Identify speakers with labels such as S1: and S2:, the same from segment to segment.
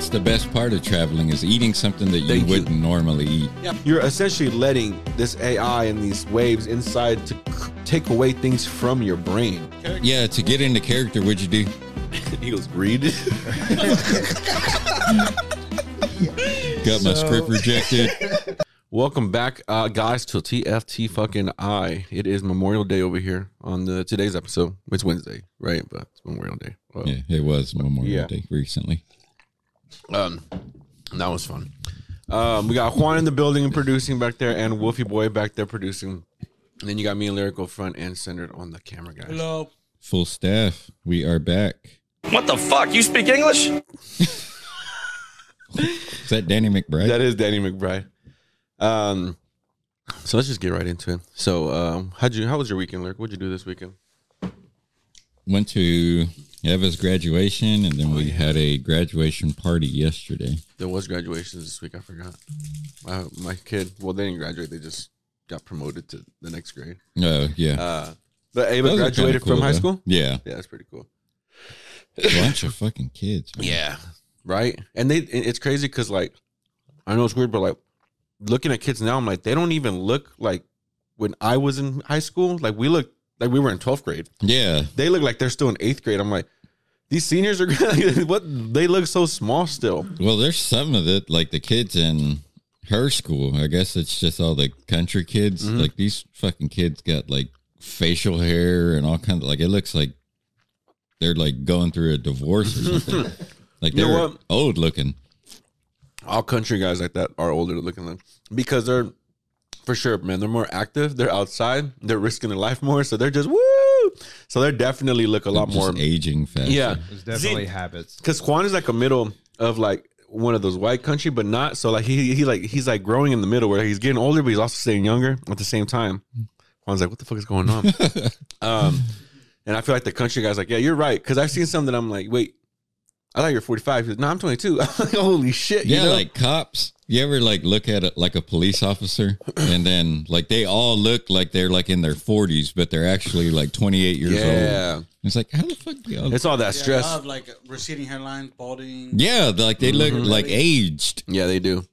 S1: That's the best part of traveling is eating something that you
S2: Thank
S1: wouldn't normally eat.
S2: You're essentially letting this AI and these waves inside to c- take away things from your brain.
S1: Yeah, to get into character, what'd you do?
S2: He goes, read.
S1: Got my script rejected.
S2: Welcome back, uh, guys, to TFT fucking I. It is Memorial Day over here on the today's episode. It's Wednesday, right? But it's Memorial Day. Well,
S1: Yeah, it was Memorial
S2: Yeah.
S1: Day recently.
S2: Um, that was fun. Um, we got Juan in the building and producing back there, and Wolfie Boy back there producing. And then you got me and Lyrical front and centered on the camera, guys.
S3: Hello.
S1: Full staff. We are back.
S4: What the fuck? You speak English?
S1: Is that Danny McBride?
S2: That is Danny McBride. Um, so let's just get right into it. So, um, how'd you? How was your weekend, Lyric? What'd you do this weekend?
S1: Went to Eva's graduation, and then we had a graduation party yesterday.
S2: There was graduations this week. I forgot. My, my kid. Well, they didn't graduate. They just got promoted to the next grade.
S1: Oh, yeah.
S2: Uh, but Ava
S1: Those
S2: graduated
S1: cool,
S2: from high
S1: though.
S2: school.
S1: Yeah.
S2: Yeah, that's pretty cool.
S1: Bunch of fucking kids. man.
S2: Yeah, right. And they, it's crazy because like, I know it's weird, but like, looking at kids now, I'm like, they don't even look like when I was in high school. Like we look like we were in 12th grade.
S1: Yeah.
S2: They look like they're still in eighth grade. I'm like, these seniors are what? They look so small still.
S1: Well, there's some of it, like the kids in her school. I guess it's just all the country kids.
S2: Mm-hmm.
S1: Like these fucking kids got like facial hair and all kinds of like it looks like they're like going through a divorce or something. like they're
S2: what?
S1: old looking.
S2: All country guys like that are older looking than because they're for sure, man. They're more active. They're outside. They're risking their life more. So they're just woo. So they're definitely look a lot
S1: Just
S2: more.
S1: aging fast.
S2: Yeah,
S5: There's definitely
S2: See,
S5: habits.
S2: because Quan is like a middle of like one of those white country, but not so like he he like he's like growing in the middle where he's getting older, but he's also staying younger at the same time. Quan's like, what the fuck is going on? um, and I feel like the country guy's like, yeah, you're right, because I've seen some that I'm like, wait, I thought you're 45. He goes, no, I'm 22. I'm like, holy shit, you
S1: Yeah,
S2: know?
S1: like cops. You ever like look at it like a police officer, and then like they all look like they're like in their forties, but they're actually like twenty eight years old.
S2: yeah,
S1: old. It's like how the fuck do y'all?
S2: it's all that
S3: Yeah,
S2: stress.
S3: I have like receding hairline, balding.
S1: yeah, like they look
S2: Mm-hmm.
S1: like aged,
S2: yeah, they do.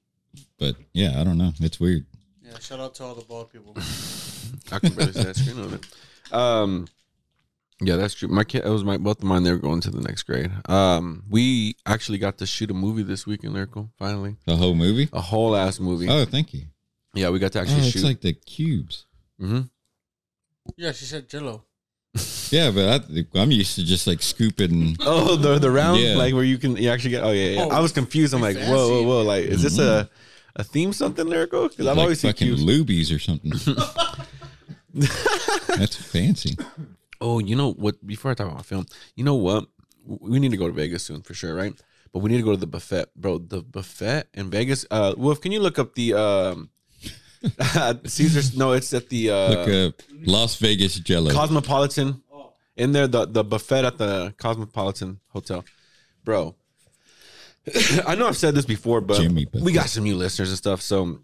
S1: but yeah, I don't know. It's weird.
S3: Yeah, shout out to all the bald people.
S2: I can barely see that screen on it. Um, yeah, that's true. My kid, it was my both of mine. They were going to the next grade. Um, we actually got to shoot a movie this week in Lyrical. Finally,
S1: The whole movie.
S2: a whole ass movie.
S1: Oh, thank you.
S2: yeah, we got to
S1: Oh,
S2: actually
S1: it's
S2: shoot.
S1: like the cubes.
S2: hmm
S3: Yeah, she said Jello.
S1: Yeah, but I, I'm used to just like scooping.
S2: Oh, the the round
S1: Yeah.
S2: like where you can you actually get. Oh yeah, yeah.
S3: Oh,
S2: I was confused. I'm like,
S3: fancy.
S2: whoa, whoa, whoa! Like, is this a a theme something lyrical? Because I've
S1: like
S2: always seen
S1: fucking
S2: cubes.
S1: lubies or something. That's fancy.
S2: Oh, you know what? Before I talk about film, you know what? We need to go to Vegas soon for sure, right? But we need to go to the buffet, bro. The buffet in Vegas. Uh, Wolf, can you look up the um, Caesar's? No, it's at the uh,
S1: Look up Las Vegas Jello.
S2: Cosmopolitan. In there, the the buffet at the Cosmopolitan Hotel, bro. I know I've said this before, but
S1: Jimmy
S2: we got some new listeners and stuff. So,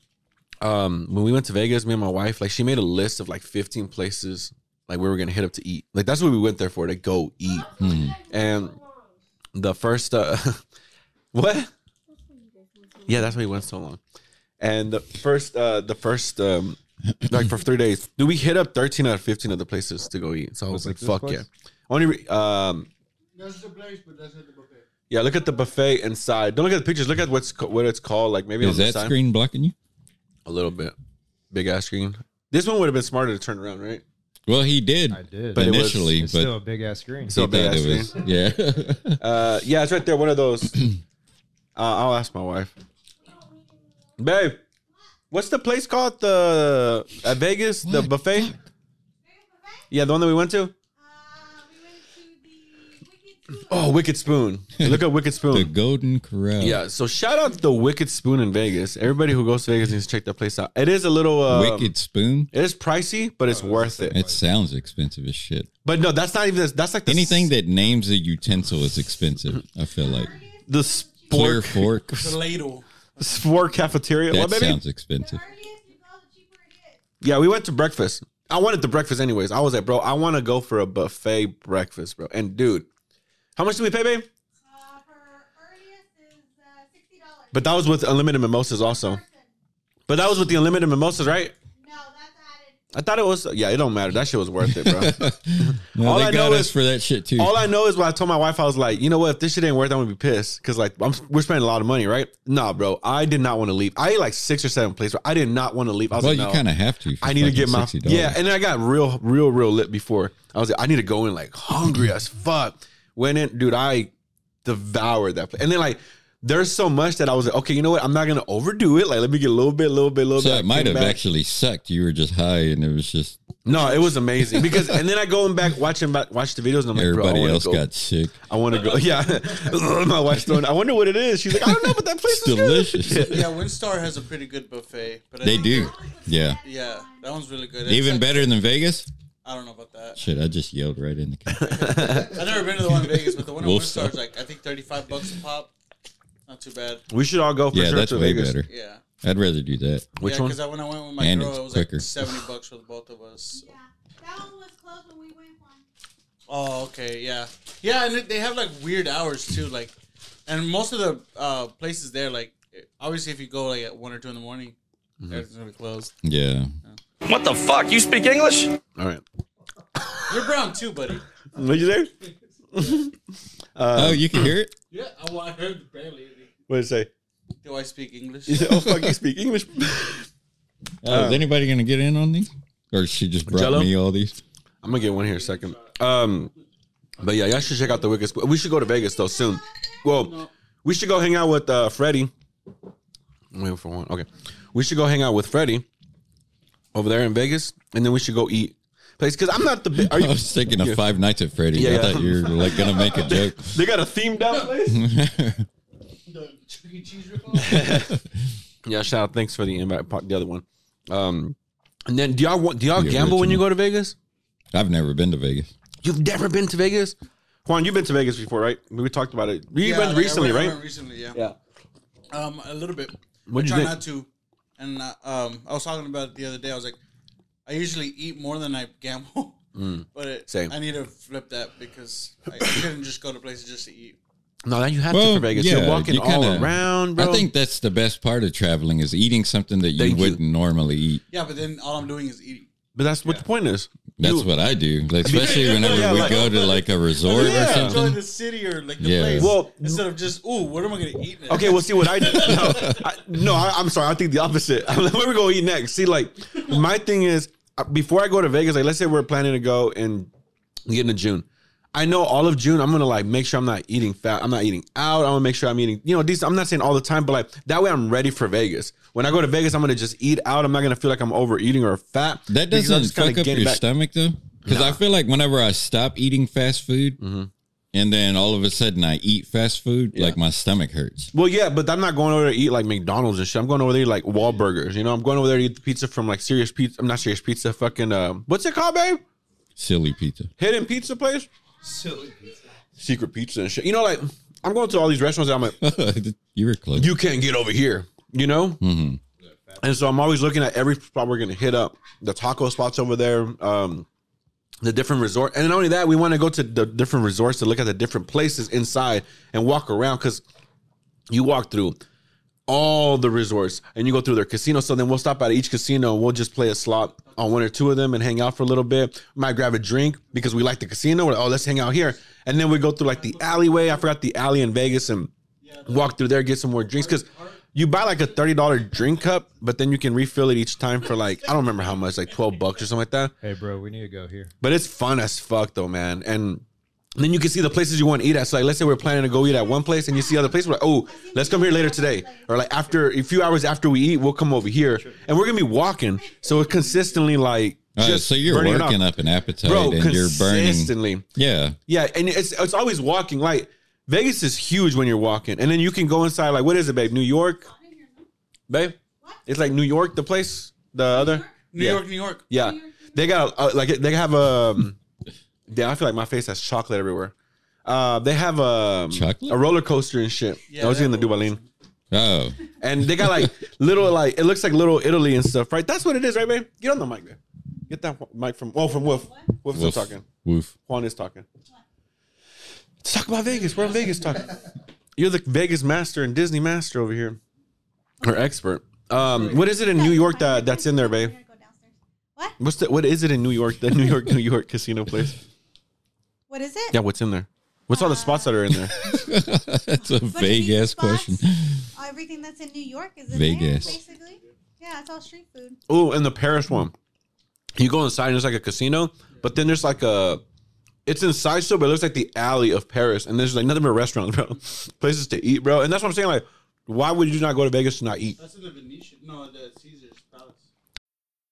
S2: um, when we went to Vegas, me and my wife, like, she made a list of like 15 places like we were gonna hit up to eat. Like that's what we went there for to go eat. And the first, uh, what? Yeah, that's why we went so long. And the first, uh, the first, um, like for three days, do we hit up 13 out of 15 of the places to go eat? So I was like,
S5: this
S2: fuck
S5: place?
S2: yeah. Only, re- um,
S3: That's the place, but that's not the buffet.
S2: yeah, look at the buffet inside. Don't look at the pictures. Look at what's co- what it's called. Like maybe
S1: Is
S2: on
S1: that
S2: side.
S1: screen blocking you?
S2: a little bit, big ass screen. This one would have been smarter to turn around, right?
S1: Well, he did.
S5: I did.
S2: But it was-
S1: initially,
S5: it's
S1: but
S5: still a big ass screen.
S2: So-
S1: he
S2: big ass
S1: it was yeah.
S2: Uh, yeah, it's right there. One of those. uh, I'll ask my wife. Babe, what's the place called? The at Vegas, the buffet. Yeah, the one that we went to. Oh, Wicked Spoon. Look at Wicked Spoon.
S1: the Golden Corral.
S2: Yeah, so shout out to the Wicked Spoon in Vegas. Everybody who goes to Vegas needs to check that place out. It is a little uh,
S1: Wicked Spoon.
S2: It is pricey, but it's worth it.
S1: It sounds expensive as shit.
S2: But no, that's not even. That's like the
S1: Anything
S2: s-
S1: that names a utensil is expensive. I feel like
S2: the
S1: clear
S2: sport
S1: fork.
S3: The ladle.
S2: sport cafeteria.
S1: That
S2: what baby?
S1: sounds expensive.
S2: Yeah, we went to breakfast. I wanted the breakfast anyways. I was like, bro, I want to go for a buffet breakfast, bro. And dude, how much do we pay, babe?
S6: Uh, for earliest is uh,
S2: But that was with unlimited mimosas also. But that was with the unlimited mimosas, right?
S5: No, that's added.
S2: I thought it was. Yeah, it don't matter. That shit was worth it, bro.
S1: No,
S2: All
S1: they
S2: I
S1: got
S2: know
S1: us
S2: is-
S1: for that shit too.
S2: All I know is when I told my wife, I was like, you know what? If this shit ain't worth, it, I'm gonna be pissed because like I'm, we're spending a lot of money, right? Nah, bro. I did not want to leave. I ate like six or seven places. I did not want to leave. I was
S1: well,
S2: like,
S1: you
S2: no.
S1: kind of have to.
S2: I need to get my
S1: $60.
S2: yeah, and then I got real, real, real lit before. I was like, I need to go in like hungry as fuck. Went in, dude. I devoured that place, and then like. There's so much that I was like, okay, you know what? I'm not gonna overdo it. Like, let me get a little bit, a little bit, a little
S1: so
S2: bit.
S1: it might have
S2: back.
S1: actually sucked. You were just high, and it was just
S2: No, it was amazing because, and then I going back watching back watch the videos, and I'm like,
S1: everybody else
S2: go.
S1: got sick.
S2: I want to go. Yeah, my wife's throwing. I wonder what it is. She's like, I don't know, but that place
S1: It's
S2: is
S1: delicious.
S2: good.
S3: Yeah, Windstar has a pretty good buffet. But I
S1: They
S3: think
S1: do. Yeah.
S3: Yeah, that one's really good. It's
S1: Even
S3: like-
S1: better than Vegas?
S3: I don't know about that.
S1: Shit, I just yelled right in the camera.
S3: I've never been to the one in Vegas, but the one in
S1: Wolf
S3: Windstar is like I think thirty five bucks a pop. Not too bad.
S2: We should all go for
S1: yeah,
S2: sure
S1: that's
S2: to
S1: way
S2: Vegas.
S3: Yeah.
S1: I'd rather do that.
S2: Which
S3: yeah,
S2: one?
S3: Because when I went with my
S1: And
S3: girl, it was
S1: quicker.
S3: like seventy bucks for the both of us.
S5: Yeah, that one was closed when we went one.
S3: Oh, okay, yeah, yeah, and they have like weird hours too, like, and most of the uh, places there, like, obviously if you go like at one or two in the morning,
S2: Mm-hmm.
S3: everything's gonna be closed.
S1: Yeah.
S4: What the fuck? You speak English?
S2: All right.
S3: You're brown too, buddy.
S2: What'd you say?
S1: oh, you can hear it?
S3: Yeah, I, I heard barely.
S2: What did it say?
S3: Do I speak English?
S2: Oh fuck, you speak English.
S1: Oh, is anybody gonna get in on these? Or she just brought
S2: Jello?
S1: me all these?
S2: I'm gonna get one here a second. Um, but yeah, y'all should check out the Wicked. Squ- We should go to Vegas though soon. Well, we should go hang out with uh, Freddie. I'm waiting for one. Okay, we should go hang out with Freddie over there in Vegas, and then we should go eat place. Because I'm not the. Bi- are
S1: I
S2: you?
S1: was thinking of Five Nights at Freddy's.
S2: Yeah,
S1: I
S2: yeah.
S1: thought you were like gonna make a joke.
S2: They got a themed out place.
S3: the Chuck E. Cheese ripoff?
S2: yeah, shout out. Thanks for the invite. The other one. Um, and then do y'all want? Do y'all
S1: The
S2: gamble when you go to Vegas?
S1: I've never been to Vegas.
S2: You've never been to Vegas, Juan. You've been to Vegas before, right? We talked about it. You
S3: Yeah,
S2: went
S3: like, I
S2: recently,
S3: went- I
S2: right?
S3: went recently, yeah.
S2: Yeah.
S3: Um, a little bit.
S2: What'd
S3: I
S2: you
S3: try
S2: think?
S3: not to. And uh, um, I was talking about it the other day. I was like, I usually eat more than I gamble, but it,
S2: Mm. Same.
S3: I need to flip that because I couldn't just go to places just to eat.
S2: No, that you have to for Vegas.
S1: yeah,
S2: You're walking
S1: you
S2: all
S1: kinda-
S2: around, bro.
S1: I think that's the best part of traveling is eating something that you
S2: Thank you.
S1: wouldn't normally eat.
S3: Yeah, but then all I'm doing is eating.
S2: but that's what the point is.
S1: That's
S2: You-
S1: what I do, like, especially whenever
S2: Yeah,
S1: we
S2: like-
S1: go to like a resort
S2: Yeah.
S1: or
S3: Enjoy
S1: something.
S3: the city or like the
S1: Yeah.
S3: place.
S2: Well-
S3: instead of just, ooh, what am I gonna eat? Now?
S2: Okay, well, see what I do. No, I, no I, I'm sorry. I think the opposite. Where we gonna eat next? See, like my thing is uh, before I go to Vegas, like let's say we're planning to go in the end of June. I know all of June I'm gonna like make sure I'm not eating fat. I'm not eating out. I'm gonna make sure I'm eating. You know, these. I'm not saying all the time, but like that way I'm ready for Vegas. When I go to Vegas, I'm gonna just eat out. I'm not gonna feel like I'm overeating or fat.
S1: That doesn't fuck up your
S2: back-
S1: stomach though, because I feel like whenever I stop eating fast food,
S2: Mm-hmm.
S1: and then all of a sudden I eat fast food, like my stomach hurts.
S2: Well, yeah, but I'm not going over there to eat like McDonald's and shit. I'm going over there to eat like Wahlburgers. You know, I'm going over there to eat the pizza from like Serious Pizza. I'm not Serious Pizza. Fucking uh, what's it called, babe?
S1: Silly pizza.
S2: Hidden Pizza place.
S3: Silly pizza.
S2: Secret Pizza and shit. You know, like I'm going to all these restaurants. And I'm like,
S1: you were close.
S2: you can't get over here. You know.
S1: Mhm.
S2: And so I'm always looking at every spot we're gonna hit up. The taco spots over there. Um, the different resort, and not only that, we want to go to the different resorts to look at the different places inside and walk around because you walk through all the resorts and you go through their casinos. So then we'll stop at each casino and we'll just play a slot on one or two of them and hang out for a little bit. Might grab a drink because we like the casino. We're like, oh, let's hang out here. And then we go through like the alleyway. I forgot the alley in Vegas and walk through there, get some more drinks. Cause you buy like a $30 drink cup, but then you can refill it each time for like, I don't remember how much, like 12 bucks or something like that.
S6: Hey, bro, we need to go here.
S2: But it's fun as fuck though, man. And then you can see the places you want to eat at. So like, let's say we're planning to go eat at one place, and you see other places. We're like, oh, let's come here later today, or like after a few hours after we eat, we'll come over here, and we're gonna be walking. So it's consistently like,
S1: All right,
S2: just
S1: so you're
S2: burning
S1: working up an appetite
S2: bro,
S1: and you're burning.
S2: consistently.
S1: Yeah.
S2: Yeah, and it's it's always walking. Like Vegas is huge when you're walking, and then you can go inside. Like, what is it, babe? New York, babe? It's like New York, the place. The other
S3: New
S2: Yeah.
S3: York, New York.
S2: yeah, they got uh, like they have a. Yeah, I feel like my face has chocolate everywhere. Uh, they have a
S1: Chocolate?
S2: a roller coaster and shit.
S3: Yeah,
S2: I was
S3: they
S2: in the
S3: have roller
S2: Duvalin,
S1: Oh,
S2: and they got like little like it looks like little Italy and stuff, right? That's what it is, right, babe? Get on the mic, babe. Get that mic from oh from Wolf. Wolf's still
S1: woof.
S2: talking.
S1: Woof.
S2: Juan is talking. Let's talk about Vegas. We're in Vegas talking. You're the Vegas master and Disney master over here. or expert. Um, what is it in New York that that's in there, babe?
S5: What?
S2: What's the what is it in New York? The New York New York casino place.
S5: What is it?
S2: Yeah, what's in there? What's all the spots that are in there?
S1: That's a
S5: Bunch of
S1: vague
S5: pizza
S1: ass
S5: spots.
S1: question.
S5: Oh, everything that's in New York is in
S1: Vegas.
S5: there, basically. Yeah, it's all street food.
S2: Oh, and the Paris one. You go inside and it's like a casino, but then there's like a it's inside still, but it looks like the alley of Paris, and there's like nothing but restaurants, bro. Places to eat, bro. And that's what I'm saying. Like, why would you not go to Vegas to not eat?
S3: That's in the Venetian. No, the Caesar's Palace.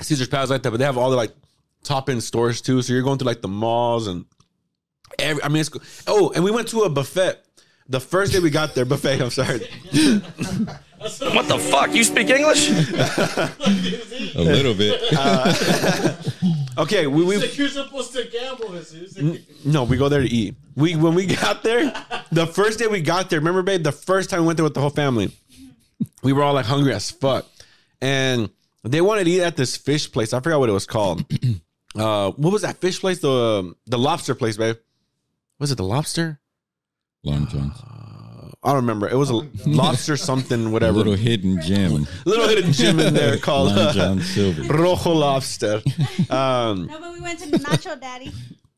S2: Caesar's Palace like that, but they have all the like top end stores too. So you're going to like the malls and every. I mean, it's cool. oh, and we went to a buffet. The first day we got there, buffet. I'm sorry.
S4: What the fuck? You speak English?
S1: A little bit.
S2: Uh, okay, we, we
S3: Like you're supposed to gamble, Jesus.
S2: no, we go there to eat. We when we got there, the first day we got there. Remember, babe, the first time we went there with the whole family, we were all like hungry as fuck, and they wanted to eat at this fish place. I forgot what it was called. uh, what was that fish place? The um, the lobster place, babe. Was it the lobster?
S1: Long John's.
S2: I don't remember. It was a lobster something,
S1: A
S2: whatever.
S1: little hidden gem.
S2: little hidden gem in there called
S1: Long
S2: uh,
S1: John Silver.
S2: Rojo Lobster. Um,
S5: No, but we went to Nacho Daddy.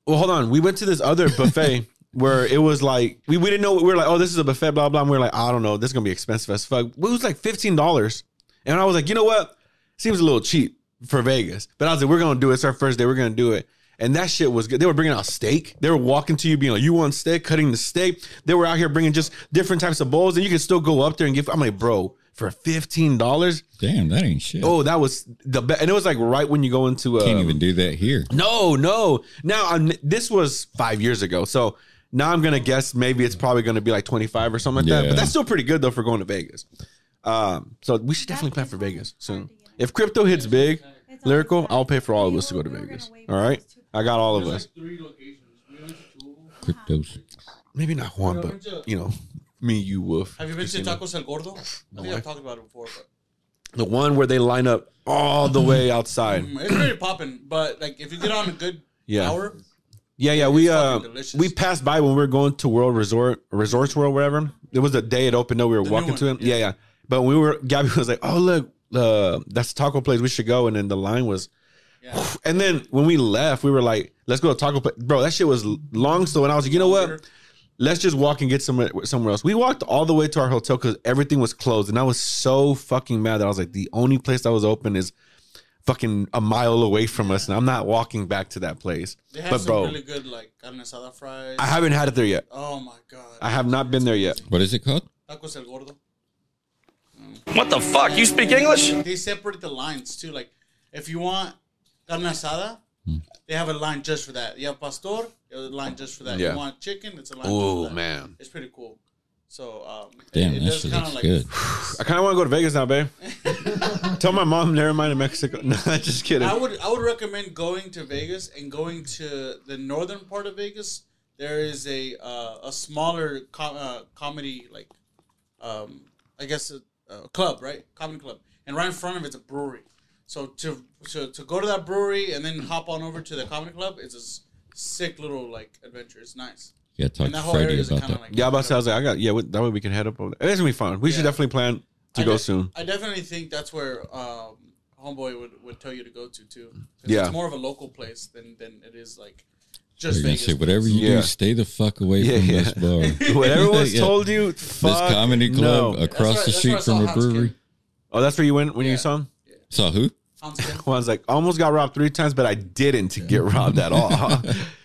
S2: well, hold on. We went to this other buffet where it was like we, we didn't know. We were like, oh, this is a buffet, blah blah. And we were like, I don't know, this is gonna be expensive as fuck. It was like fifteen dollars, and I was like, you know what? Seems a little cheap for Vegas. But I was like, we're gonna do it. It's our first day. We're gonna do it. And that shit was good. They were bringing out steak. They were walking to you, being like, "You want steak?" Cutting the steak. They were out here bringing just different types of bowls, and you could still go up there and give. I'm like, bro, for fifteen dollars.
S1: Damn, that ain't shit.
S2: Oh, that was the best. And it was like right when you go into. Uh,
S1: Can't even do that here.
S2: no, no. Now I'm, this was five years ago, so now I'm gonna guess maybe it's probably gonna be like 25 or something like that. But that's still pretty good though for going to Vegas. Um, so we should definitely plan for Vegas soon. If crypto hits big,
S5: It's
S2: lyrical,
S5: always
S2: I'll pay for all of us to go to
S5: were- we were
S2: Vegas. All right,
S5: for those two
S2: I got all of us.
S3: Three locations. We went to two.
S1: Cryptos.
S2: Maybe not one, but you know, me, you, Wolf.
S3: Have you been to Tacos El Gordo? I think I've talked about it before, but
S2: The one where they line up all the way outside.
S3: Mm, it's very popping. But like, if you get on a good
S2: Yeah.
S3: hour,
S2: Yeah, yeah. We uh
S3: delicious.
S2: we passed by when we were going to World Resort Resorts World, whatever. It was the day it opened. No, we were
S3: new
S2: walking to
S3: one,
S2: it. Yeah. yeah, But we were Gabby was like, "Oh look, uh, that's a taco place. We should go." And then the line was,
S3: yeah.
S2: and then when we left, we were like, "Let's go to taco place, bro." That shit was long. So, and I was like, "You know what? Let's just walk and get somewhere somewhere else." We walked all the way to our hotel because everything was closed, and I was so fucking mad that I was like, "The only place that was open is." Fucking a mile away from us, and I'm not walking back to that place.
S3: They have
S2: But
S3: some
S2: bro,
S3: really good like carne asada fries.
S2: I haven't had it there yet.
S3: oh my god.
S2: I have not been there yet.
S1: What is it called?
S3: Tacos El Gordo.
S4: What the fuck? You speak English?
S3: They separate the lines too. Like, if you want carne asada, they have a line just for that. You have pastor, you have a line just for that.
S2: Yeah.
S3: You want chicken, it's a line.
S2: Oh
S3: just for that.
S2: man,
S3: it's pretty cool. So, um,
S1: Damn,
S3: it
S1: that shit
S3: kinda
S1: looks good.
S2: I kind of want to go to Vegas now, babe. Tell my mom never mind in Mexico. No, just kidding.
S3: I would I would recommend going to Vegas and going to the northern part of Vegas. There is a uh, a smaller com- uh, comedy like, um, I guess a, a club, right? Comedy club, and right in front of it's a brewery. So to, to to go to that brewery and then hop on over to the comedy club, it's a sick little like adventure. It's nice.
S1: Yeah, talk
S3: And
S1: to
S3: that whole area
S1: Freddie
S3: is
S1: about that.
S3: like
S2: yeah, I'm about to say, I was like, I got yeah. we- That way we can head up over there. It's gonna be fun. We should definitely plan to
S3: I
S2: go
S3: de-
S2: soon.
S3: I definitely think that's where um, homeboy would, would tell you to go to too.
S2: Yeah.
S3: it's more of a local place than than it is like
S1: You're
S3: just
S1: gonna
S3: Vegas.
S1: say whatever you
S2: Yeah.
S1: do, stay the fuck away
S2: Yeah,
S1: from
S2: yeah.
S1: this bar.
S2: Whatever was
S1: Yeah.
S2: told you,
S1: This comedy club
S2: no.
S1: across
S3: That's
S1: the street
S3: that's where I
S1: from
S3: saw
S1: a brewery.
S3: Kim.
S2: Oh, that's where you went when you saw him.
S1: Saw who?
S3: Hans Kim.
S2: Juan's like, almost got robbed three times, but I didn't get robbed at all.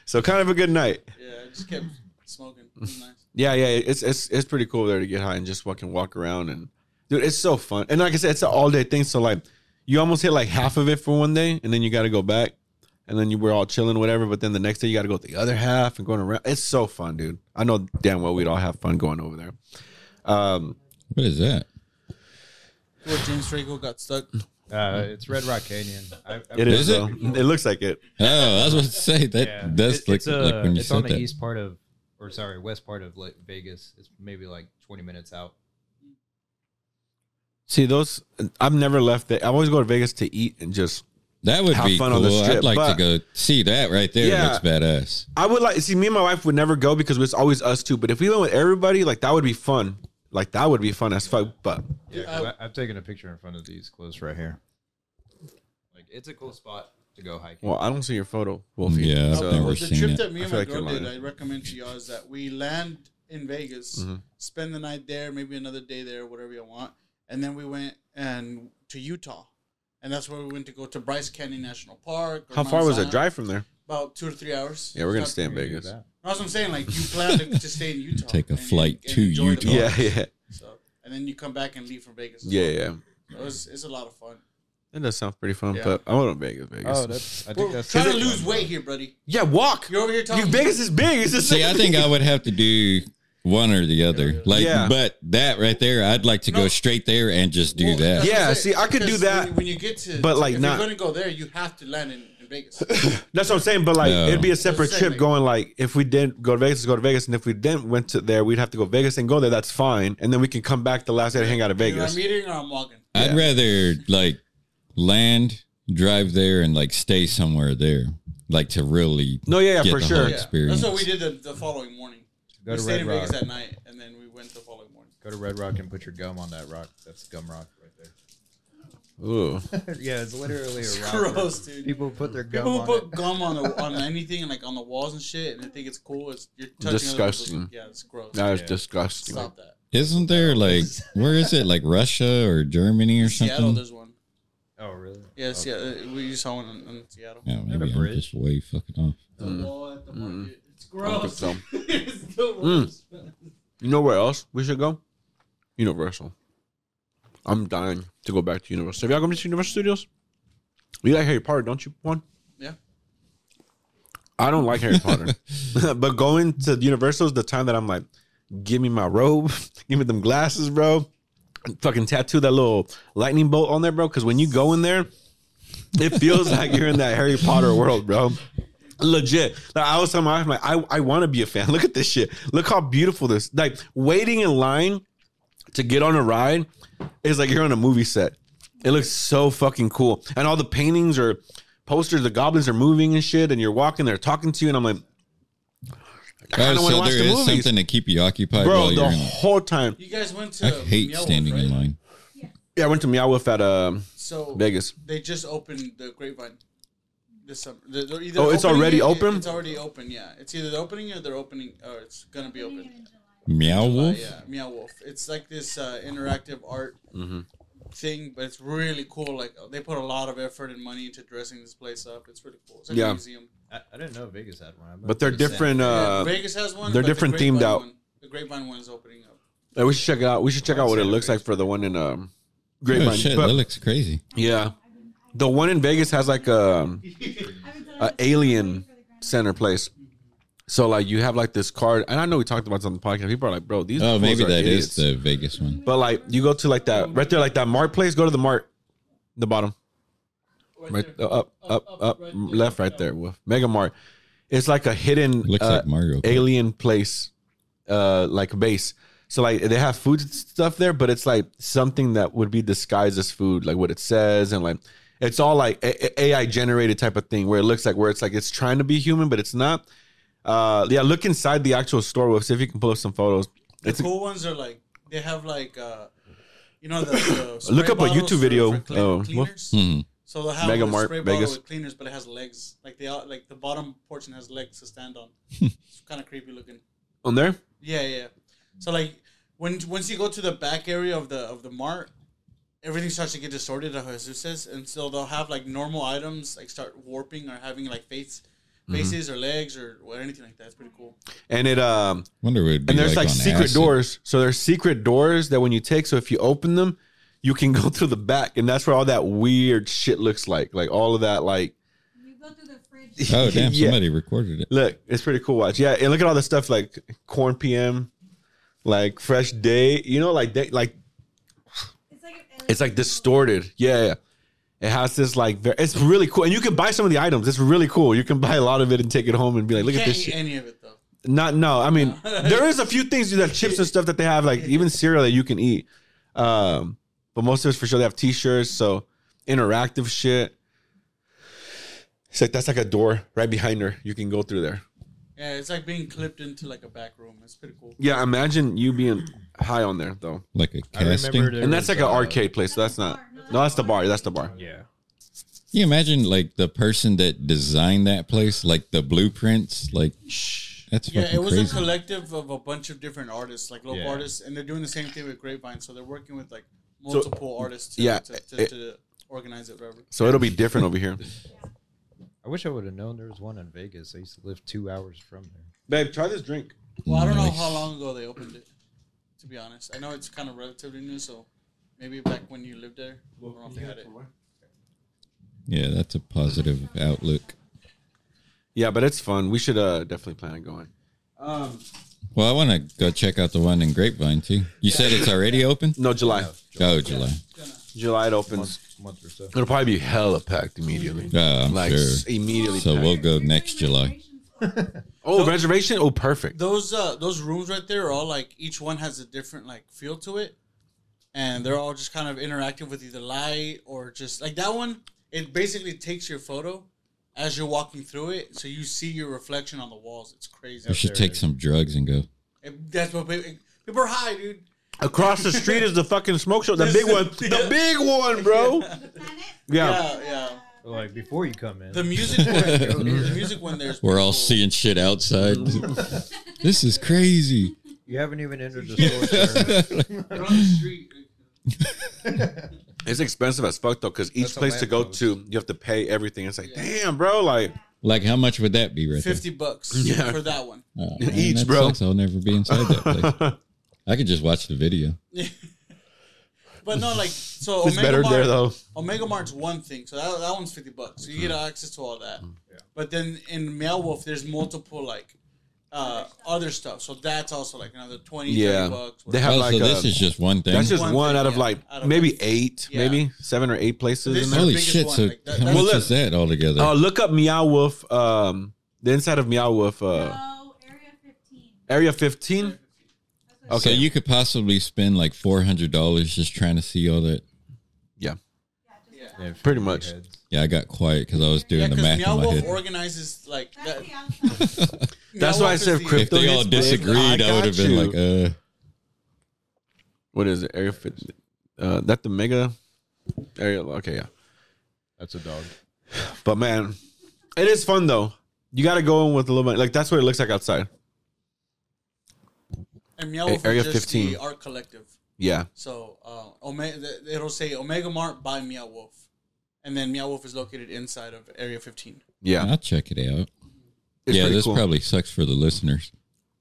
S2: so kind of a good night.
S3: Yeah, I just kept smoking. Nice.
S2: Yeah, yeah, it's it's it's pretty cool there to get high and just fucking walk around and dude, it's so fun. And like I said, it's an all day thing. So like, you almost hit like half of it for one day, and then you got to go back, and then you were all chilling, whatever. But then the next day you got to go the other half and going around. It's so fun, dude. I know damn well we'd all have fun going over there. Um,
S1: What is that?
S3: where James Franco got stuck.
S7: Uh, it's Red Rock Canyon. I, I,
S2: It is.
S1: Is it?
S2: It looks like it.
S1: Oh, I was about to say that.
S7: Yeah.
S1: That's
S7: It-
S1: like,
S7: it's, uh,
S1: like when you
S7: it's on
S1: said
S7: the
S1: that.
S7: east part of, or sorry, west part of like Vegas. It's maybe like 20 minutes out.
S2: See those? I've never left. Ve- I always go to Vegas to eat and just.
S1: That would
S2: have
S1: be
S2: fun
S1: cool.
S2: on the strip,
S1: I'd like
S2: but-
S1: to go see that right there.
S2: Yeah.
S1: Looks badass.
S2: I would like see me and my wife would never go because it's always us two. But if we went with everybody, like that would be fun. Like that would be fun as fuck. But
S7: Yeah, 'cause I, I've taken a picture in front of these close right here. Like it's a cool spot to go hiking.
S2: well, I don't see your photo, Wolfie.
S1: Yeah, I've
S2: So-
S1: never
S3: the
S1: seen
S3: trip
S1: it.
S3: that me
S2: I
S3: and
S2: feel
S3: my
S2: like you're
S3: girl did,
S2: lying.
S3: I recommend to y'all is that we land in Vegas,
S2: Mm-hmm.
S3: spend the night there, maybe another day there, whatever you want, and then we went and to Utah, and that's where we went to go to Bryce Canyon National Park.
S2: How
S3: Mount
S2: far was the
S3: Zion.
S2: drive from there?
S3: About two or three hours.
S2: Yeah, we're gonna
S3: Not-
S2: stay in
S7: We
S2: Vegas.
S3: That's what I'm saying. Like you plan to, to stay in Utah,
S1: Take a
S3: and-
S1: flight
S3: and
S1: to
S3: enjoy the
S1: Utah.
S2: Yeah,
S3: park.
S2: yeah,
S3: So, and then you come back and leave from Vegas. as
S2: yeah,
S3: well.
S2: yeah.
S3: So it's, it's a lot of fun.
S2: That does sound pretty fun.
S3: Yeah.
S2: But I want to Vegas, Vegas.
S7: Oh, that's. I
S3: We're
S7: think that's.
S3: trying to lose weight here, buddy.
S2: yeah, walk.
S3: You're over here talking.
S2: You, Vegas is big. It's the
S1: See,
S2: same
S1: I think. I would have to do one or the other. Like,
S2: Yeah.
S1: but that right there, I'd like to go straight there and just do
S3: Well,
S1: that.
S2: Yeah, see, I could do that,
S3: when, when you get to,
S2: but, like,
S3: if
S2: not-
S3: you're going to go there, you have to land in, in Vegas.
S2: That's what I'm saying. But like,
S1: No.
S2: it'd be a separate trip
S3: like-
S2: going like, if we didn't go to Vegas, go to Vegas. And if we didn't went to there, we'd have to go to Vegas and go there. That's fine. And then we can come back the last day to hang out in
S3: Either
S2: Vegas.
S3: I'm eating or I'm walking.
S1: I'd rather like land, drive there, and like stay somewhere there, like to really.
S2: No, yeah, yeah,
S1: get
S2: for
S1: the
S2: sure.
S1: whole
S3: Yeah,
S1: experience.
S3: that's what we did the, the following morning.
S7: Go
S3: we
S7: to
S3: stayed
S7: Red
S3: in
S7: Rock.
S3: Vegas that night, and then we went the following morning.
S7: Go to Red Rock and put your gum on that rock. That's gum rock right there. Ooh. yeah, it's literally a rock. where
S3: Gross, dude.
S7: People put their gum
S3: People
S7: on
S3: put
S7: it.
S3: gum on the, on anything, like on the walls and shit, and they think it's cool. It's you're touching other
S2: Disgusting.
S3: Yeah, it's gross.
S2: That is
S7: Yeah.
S2: disgusting.
S3: Stop that.
S1: Isn't there like where is it? Like Russia or Germany or something?
S3: Seattle,
S1: something?
S3: there's one.
S7: Oh, really?
S3: Yes, Yeah, Seattle. We just saw one in, in Seattle.
S1: Yeah, maybe I'm
S7: bridge?
S1: just way fucking off.
S3: The mm. wall at the market. It's
S2: I
S3: gross.
S2: think so.
S3: it's the mm. worst.
S2: You know where else we should go? Universal. I'm dying to go back to Universal. Have y'all gone to Universal Studios? You like Harry Potter, don't you? One.
S3: Yeah.
S2: I don't like Harry Potter, but going to Universal is the time that I'm like, give me my robe, give me them glasses, bro. Fucking tattoo that little lightning bolt on there, bro. Because when you go in there, it feels like you're in that Harry Potter world, bro. Legit. Like I was telling my wife, like, I, I want to be a fan. Look at this shit. Look how beautiful this. Like waiting in line to get on a ride is like you're on a movie set. It looks so fucking cool. And all the paintings or posters, the goblins are moving and shit, and you're walking, they're talking to you, and I'm like, I kind
S1: Oh,
S2: of want to
S1: so
S2: watch
S1: there
S2: the
S1: is
S2: movies.
S1: something to keep you occupied
S2: Bro,
S1: while
S2: the
S1: you're in.
S2: whole time.
S3: You guys went to.
S1: I hate
S3: Meow
S1: standing
S3: Wolf,
S1: in line.
S2: Yeah, I went to Meow Wolf at um,
S3: So
S2: Vegas.
S3: they just opened the Grapevine this summer. They're- they're either
S2: Oh, it's already
S3: it-
S2: open?
S3: It's already open. Yeah, it's either opening or they're opening, or it's gonna be open.
S1: Meow
S3: Uh,
S1: Wolf.
S3: yeah, Meow Wolf. It's like this uh, interactive art
S2: Mm-hmm.
S3: thing, but it's really cool. Like they put a lot of effort and money into dressing this place up. It's pretty cool. It's like
S2: Yeah.
S3: a museum.
S7: I, I didn't know Vegas had one.
S2: But they're
S7: to San-
S2: different.
S3: Yeah,
S2: Uh,
S3: Vegas has one.
S2: they're
S3: but the
S2: different themed out.
S3: One, the Grapevine one is opening up.
S2: yeah, we should check it out. We should check out what it looks like for the one in um,
S1: Oh
S2: Grapevine.
S1: shit,
S2: But-
S1: that looks crazy.
S2: yeah, the one in Vegas has like a, a alien center place. So like you have like this card, and I know we talked about this on the podcast. People are like, "Bro, these."
S1: Oh, maybe
S2: are
S1: that
S2: idiots.
S1: is the Vegas one.
S2: But like you go to like that right there, like that Mart place. Go to the Mart, the bottom, right uh, up, up, up, left, right there. Wolf. Omega Mart. It's like a hidden
S1: Looks
S2: uh,
S1: like Mario.
S2: Alien place, uh, like base. So like they have food stuff there, but it's like something that would be disguised as food, like what it says, and like it's all like A- AI generated type of thing, where it looks like where it's like it's trying to be human, but it's not. Uh, yeah, look inside the actual store. Wolf. See if you can pull up some photos.
S3: The
S2: It's
S3: cool ones are like they have like uh, you know the, the
S2: Look up a YouTube video,
S3: for clean-
S2: what-
S3: cleaners.
S1: Hmm.
S3: So they'll have
S2: Mega
S3: a
S2: Mart,
S3: spray bottle
S2: Vegas.
S3: with cleaners, but it has legs. Like the out, like the bottom portion has legs to stand on. it's kind of creepy looking.
S2: on there.
S3: Yeah, yeah. So like when once you go to the back area of the of the mart, everything starts to get distorted, as Jesus says, and so they'll have like normal items like start warping or having like face
S2: Mm-hmm.
S3: faces or legs or, or anything like that. It's pretty cool.
S2: And it um
S1: Wonder would
S2: and there's like,
S1: on
S2: secret
S1: acid.
S2: doors. So there's secret doors that when you take, so if you open them, you can go through the back, and that's where all that weird shit looks like. Like all of that, like
S5: You go through the fridge.
S1: Oh damn!
S2: Yeah.
S1: Somebody recorded it.
S2: look, it's pretty cool. Watch, yeah, and look at all the stuff like corn PM, like fresh day. You know, like day, like
S5: It's like if
S2: It's like distorted. Yeah, yeah. It has this like ver- it's really cool, and you can buy some of the items. It's really cool. You can buy a lot of it and take it home and be like, look at
S3: Can't
S2: this
S3: eat
S2: shit.
S3: any of it though.
S2: Not no. I mean, there is a few things that chips and stuff that they have, like even cereal that you can eat. Um, but most of it's for sure. They have T-shirts, so interactive shit. It's like that's like a door right behind her. You can go through there.
S3: Yeah, it's like being clipped into like a back room. It's pretty cool.
S2: Yeah, imagine you being high on there though,
S1: Like a
S7: I remember
S1: casting.
S7: there
S2: and that's
S7: was,
S2: like an
S7: uh,
S2: arcade place. So that's not. No, that's the bar. That's the bar.
S7: Yeah.
S1: Can you imagine like the person that designed that place, like the blueprints, like that's
S3: Yeah, it was
S1: crazy.
S3: a collective of a bunch of different artists, like local
S7: Yeah.
S3: artists, and they're doing the same thing with Grapevine. So they're working with like multiple artists to,
S2: yeah,
S3: to, to,
S2: it-
S3: to organize it, whatever.
S2: So it'll be different over here.
S7: I wish I would have known there was one in Vegas. I used to live two hours from there.
S2: Babe, try this drink.
S3: Well, I don't know
S1: Nice.
S3: how long ago they opened it. To be honest, I know it's kind of relatively new, so maybe back when you lived there. I don't know if had it.
S1: yeah, that's a positive outlook.
S2: Yeah, but it's fun. We should uh definitely plan on going.
S1: Well, I want to go check out the one in Grapevine too. You said it's already open.
S2: No, July.
S1: Oh, July.
S2: July it opens.
S7: month or so.
S2: It'll probably be hella packed immediately.
S1: Yeah, I'm
S2: like
S1: sure.
S2: immediately.
S1: So
S2: packed.
S1: we'll go next July.
S2: oh, reservation. Oh, perfect.
S3: Those uh those rooms right there are all like each one has a different like feel to it, and they're all just kind of interactive with either light or just like that one. It basically takes your photo as you're walking through it, so you see your reflection on the walls. It's crazy.
S1: You should take some drugs and go.
S3: It- that's what people, people are high, dude.
S2: Across the street is the fucking smoke show. The big one. The big one, bro. Yeah.
S3: Yeah, yeah.
S7: Like before you come in.
S3: The music one, the music one. There's
S1: We're all seeing shit outside. this is crazy.
S7: You haven't even entered the store.
S3: They're on the street.
S2: It's expensive as fuck though, because each
S7: That's
S2: place to go
S7: lamppost.
S2: to, you have to pay everything. It's like, damn, bro, like
S1: Like, how much would that be right
S3: Fifty bucks
S2: Yeah.
S3: for that one.
S1: there? Oh,
S2: Each,
S1: that
S2: bro.
S1: Sucks. I'll never be inside that place. I could just watch the video.
S3: But no, like so.
S2: it's
S3: Omega
S2: better
S3: Mart,
S2: there though.
S3: Omega Mart's one thing, so that, that one's fifty bucks. So you get access to all that. But then in Meow Wolf, there's multiple like uh other stuff. So that's also like another 20, 30
S2: Yeah,
S3: bucks.
S2: they have
S1: Oh,
S2: like
S1: so
S2: a,
S1: this is just one thing.
S2: that's just
S3: One
S2: one
S3: thing,
S2: out of
S3: yeah,
S2: like
S3: out of
S2: maybe
S3: one.
S2: eight,
S3: Yeah.
S2: maybe seven or eight places
S3: This
S2: in
S3: is-
S2: there.
S1: Holy
S3: biggest
S1: shit!
S3: one.
S1: So
S3: Like, that-
S1: how
S3: that's-
S1: much
S2: Well,
S1: is that altogether?
S2: Uh, look up Meow Wolf. Um, the inside of Meow Wolf, uh,
S5: No, area 15.
S2: Area 15.
S1: So
S2: Okay.
S1: you could possibly spend like four hundred dollars just trying to see all that.
S2: Yeah.
S7: Yeah,
S2: Pretty much.
S7: heads.
S1: Yeah, I got quiet because I was doing
S3: Yeah,
S1: the math
S3: Meow
S1: in my
S3: Wolf
S1: head.
S3: organizes like
S5: That's
S3: that.
S2: That's why I said crypto.
S1: if they all
S2: hits big,
S1: disagreed, I, would have been like, uh,
S2: what is it? Area 15. Uh, that the mega area. Okay, yeah.
S7: That's a dog.
S2: But man, it is fun though. You got to go in with a little bit. Like that's what it looks like outside.
S3: And Meow Wolf
S2: Area
S3: is just
S2: 15.
S3: the art collective.
S2: Yeah.
S3: So uh, Omega, it'll say Omega Mart by Meow Wolf, and then Meow Wolf is located inside of Area 15.
S2: Yeah.
S1: I'll check it out.
S2: It's
S1: yeah, this
S2: cool.
S1: probably sucks for the listeners.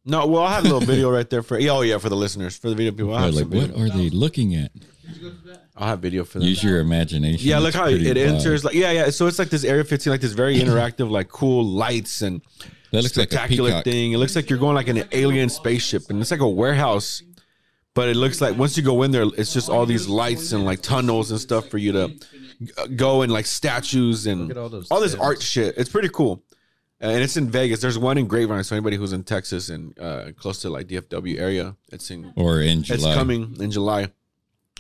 S2: No, well, I'll have a little video right there for. Oh yeah, for the listeners, for the video people. I'll have,
S1: like,
S2: some
S1: what
S2: video.
S1: are they looking at?
S2: I'll have video for that.
S1: Use your imagination.
S2: Yeah, look how it,
S1: wild.
S2: enters. Like, yeah, yeah. So it's like this Area 15, like this very interactive, like cool lights and
S1: That looks like a
S2: spectacular
S1: peacock.
S2: thing. It looks like you're going like in an alien spaceship, and it's like a warehouse. But it looks like once you go in there, it's just all these lights and like tunnels and stuff for you to go and like statues and
S7: all
S2: all this
S7: tents.
S2: art shit. It's pretty cool. Uh, and it's in Vegas. There's one in Grapevine. So anybody who's in Texas and uh, close to like DFW area, it's in.
S1: Or in
S2: It's coming in July.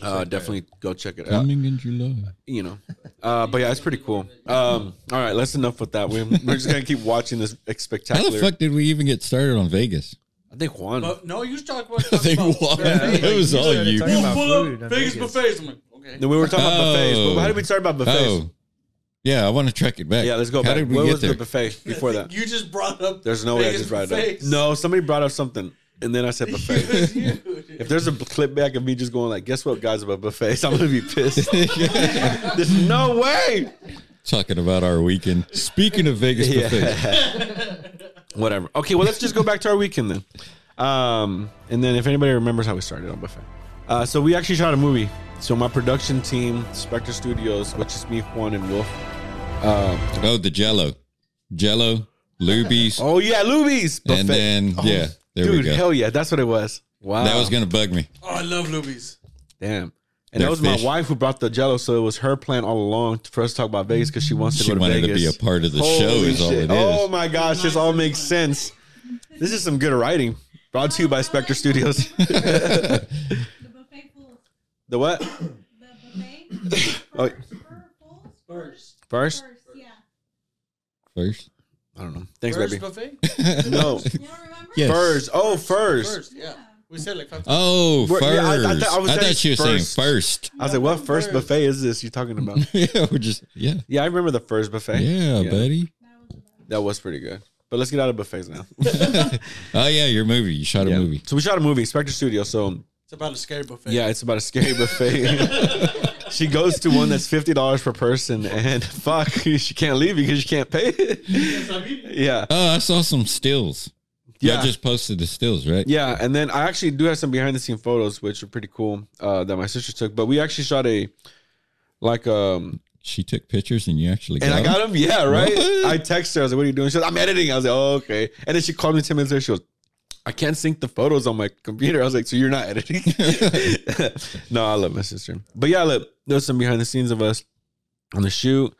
S2: Uh, definitely go check it out.
S1: Coming in July.
S2: You know, uh, but yeah, it's pretty cool. Um, all right, that's enough with that. We, we're just gonna keep watching this
S1: How the fuck did we even get started on Vegas?
S2: I think Juan.
S3: But no, you talk about.
S1: I think
S3: talk
S1: Juan-
S3: buffets.
S1: it was
S7: you
S1: all
S7: started
S1: you.
S7: talking
S3: Pull up Vegas
S7: Vegas.
S3: buffets. I'm like, okay.
S2: No, we were talking about buffets.
S1: Oh.
S2: But how did we start about buffets?
S1: Oh, yeah. I want to track it back.
S2: Yeah, let's go
S1: How
S2: back.
S1: did we
S2: what
S1: get
S2: was
S1: there?
S2: the buffet before that?
S3: You just brought up.
S2: There's no way I
S3: Vegas
S2: just brought it
S3: buffets.
S2: up. No, somebody brought up something, and then I said buffet. if there's a clip back of me just going like, "Guess what, guys, about buffets?" I'm gonna be pissed. there's no way.
S1: Talking about our weekend. Speaking of Vegas buffet,
S2: Whatever. Okay, well, let's just go back to our weekend then. Um, and then if anybody remembers how we started on buffet, uh, so we actually shot a movie. So my production team, Spectre Studios, which is me, Juan, and Wolf.
S1: oh, the Jello, Jello, Lubies,
S2: Oh yeah, Luby's buffet.
S1: and then yeah, there
S2: Dude,
S1: we go.
S2: hell yeah, that's what it was. Wow,
S1: That was gonna bug me.
S3: Oh, I love Luby's.
S2: damn. And that
S1: Their
S2: was my wife who brought the Jello, so it was her plan all along for us to talk about Vegas because she wants to
S1: She
S2: go to
S1: wanted to be a part of the show
S2: Holy
S1: is all it is.
S2: Oh my gosh, this all makes sense. This is some good writing. Brought to you by Spectre Studios.
S5: The buffet fools.
S2: the what?
S5: The buffet.
S2: Oh.
S5: Fur-
S3: First.
S2: First?
S5: First, yeah.
S1: First.
S2: I don't know. Thanks,
S3: First
S2: baby.
S3: buffet?
S2: No.
S5: You?
S1: Yes.
S2: Furs. Oh, furs.
S3: First, yeah. We said like five times.
S1: Oh,
S2: We're-
S1: first.
S2: yeah, I- I
S1: I,
S2: thought- I was
S1: thought
S2: saying
S1: she was
S2: first.
S1: saying first.
S2: I was like, what first
S3: First.
S2: buffet is this you're talking about?
S1: yeah, we're just yeah,
S2: yeah, I remember the first buffet.
S1: yeah,
S2: Yeah.
S1: buddy.
S5: That was.
S2: That was pretty good. But let's get out of buffets now.
S1: Oh yeah, your movie. You shot a
S2: Yeah.
S1: movie.
S2: So we shot a movie, Spectre Studio. So
S3: It's about a scary buffet.
S2: yeah, it's about a scary buffet. She goes to one that's fifty dollars per person, and fuck, she can't leave because she can't pay.
S3: Yes, I mean,
S2: yeah,
S1: Oh, I saw some stills. Yeah,
S2: Yeah.
S1: just posted the stills, right?
S2: yeah, and then I actually do have some behind the scene photos, which are pretty cool uh, that my sister took. But we actually shot a like um
S1: She took pictures and you actually
S2: And I
S1: got
S2: them. him. Yeah, right.
S1: What?
S2: I texted her. I was like, "What are you doing?" She goes, "I'm editing." I was like, "Oh, okay." And then she called me ten minutes later. She goes, "I can't sync the photos on my computer." I was like, "So you're not editing?" no, I love my sister. But yeah, look, there's some behind the scenes of us on the shoot.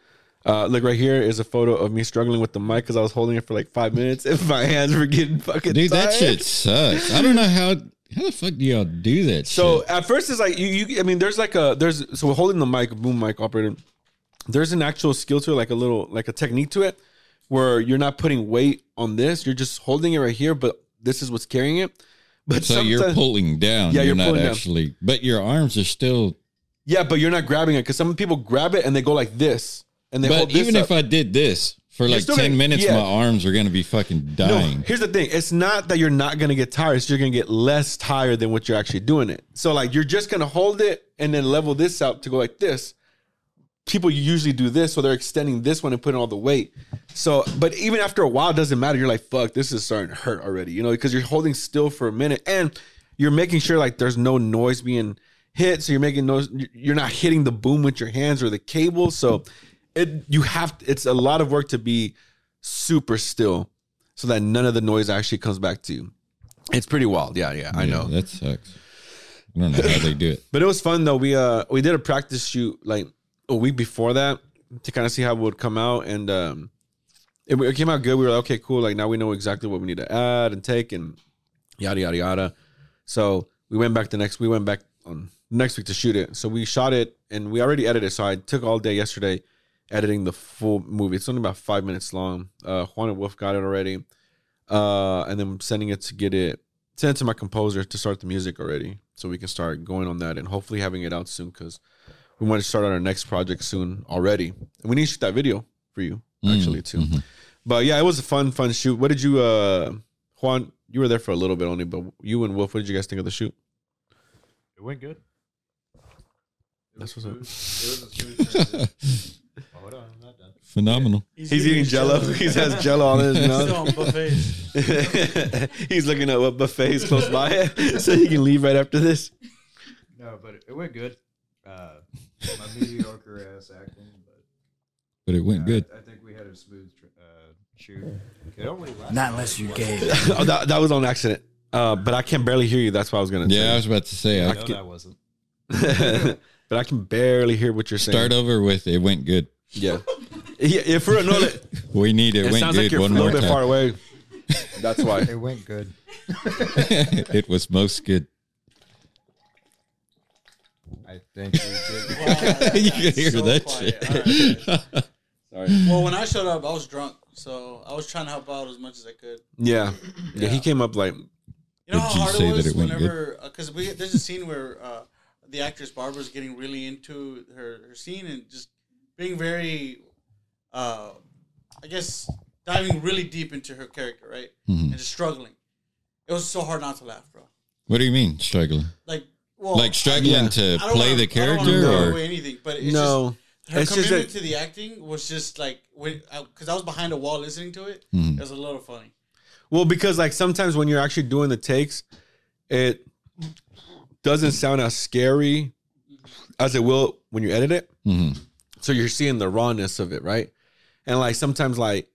S2: Uh, look right here is a photo of me struggling with the mic because I was holding it for like five minutes and my hands were getting fucking.
S1: Dude, that shit sucks. I don't know how how the fuck do y'all do that
S2: So
S1: shit?
S2: at first it's like you, you I mean there's like a there's so we're holding the mic boom mic operator there's an actual skill to it like a little like a technique to it where you're not putting weight on this you're just holding it right here but this is what's carrying it but
S1: So you're pulling down.
S2: Yeah,
S1: you're,
S2: you're
S1: not
S2: pulling down.
S1: actually but your arms are still
S2: yeah but you're not grabbing it because some people grab it and they go like this and they hold
S1: But
S2: this
S1: even
S2: up.
S1: if I did this for like 10
S2: gonna-
S1: minutes,
S2: yeah.
S1: my arms are gonna be fucking
S2: no,
S1: dying.
S2: here's the thing it's not that you're not gonna get tired it's you're gonna get less tired than what you're actually doing it so like you're just gonna hold it and then level this out to go like this people usually do this, so they're extending this one and putting all the weight. So, but even after a while, it doesn't matter. You're like, fuck, this is starting to hurt already, you know, because you're holding still for a minute and you're making sure like there's no noise being hit. So you're making noise. You're not hitting the boom with your hands or the cable. So it you have it's a lot of work to be super still, so that none of the noise actually comes back to you. It's pretty wild. Yeah, yeah, I
S1: Yeah,
S2: know.
S1: that sucks. I don't know how they do it.
S2: But it was fun though. We uh we did a practice shoot like a week before that to kind of see how it would come out, and um, it, came out good. We were like, okay, cool. Like now we know exactly what we need to add and take, and yada yada yada. So we went back the next. We went back on next week to shoot it. So we shot it, and we already edited. So I took all day yesterday editing the full movie. It's only about five minutes long. Uh, Juan and Wolf got it already, uh, and then sending it to get it send it to my composer to start the music already, so we can start going on that and hopefully having it out soon because we want to start on our next project soon already. And we need to shoot that video for you actually too. But yeah, it was a fun, fun shoot. What did you, uh, Juan? You were there for a little bit only, but you and Wolf, what did you guys think of the shoot?
S7: It went good.
S2: That's what's up.
S7: It was a smooth transition. Hold on, I'm not done.
S1: Phenomenal.
S2: He's eating Jello. he has Jello on his mouth.
S3: buffets.
S2: He's looking at what buffets close by, so he can leave right after this.
S7: No, but it, it went good. Uh, my mediocre ass acting, but
S1: But it went
S7: uh,
S1: good.
S7: I think we had a smooth tr- uh, shoot. It only lasted
S8: Not unless you gay.
S2: oh, that, that was on accident. Uh, but I can barely hear you. That's what I was gonna
S1: Yeah, I was about to say I
S7: No,
S1: could
S7: that wasn't.
S2: but I can barely hear what you're saying.
S1: start over with it went good.
S2: Yeah. yeah. If we're no, it,
S1: We need it,
S2: it
S1: went
S2: sounds like
S1: good
S2: you're a
S1: one
S2: little
S1: more
S2: bit far
S1: time.
S2: away. That's why.
S7: It went good.
S1: it was most good.
S7: I think we did.
S1: you can hear
S3: So
S1: that
S3: quiet.
S1: shit.
S3: All right.
S2: Sorry.
S3: Well, when I showed up, I was drunk, so I was trying to help out as much as I could.
S2: Yeah. yeah. He came up like
S3: You know how
S1: you
S3: hard
S1: say
S3: it was
S1: it
S3: whenever because we there's a scene where uh, the actress Barbara is getting really into her, her scene and just being very, uh, I guess, diving really deep into her character, right,
S1: Mhm.
S3: and just struggling. It was so hard not to laugh, bro.
S1: What do you mean struggling?
S3: Like, well,
S1: Like struggling
S2: yeah.
S1: to play
S3: wanna-
S1: the
S3: I don't
S1: character, or
S3: away anything, but it's
S2: no.
S3: just, her
S2: It's just
S3: commitment to the acting was just like when because I, was behind a wall listening to it.
S1: Mhm.
S3: It was a little funny.
S2: Well, because like sometimes when you're actually doing the takes, it doesn't sound as scary as it will when you edit it.
S1: Mhm.
S2: So you're seeing the rawness of it, right? And like sometimes like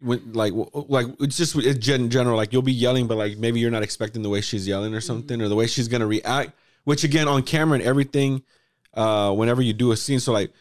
S2: when like like it's just it's gen- general like you'll be yelling, but like maybe you're not expecting the way she's yelling or something or the way she's gonna react. Which again on camera and everything uh, whenever you do a scene. So like,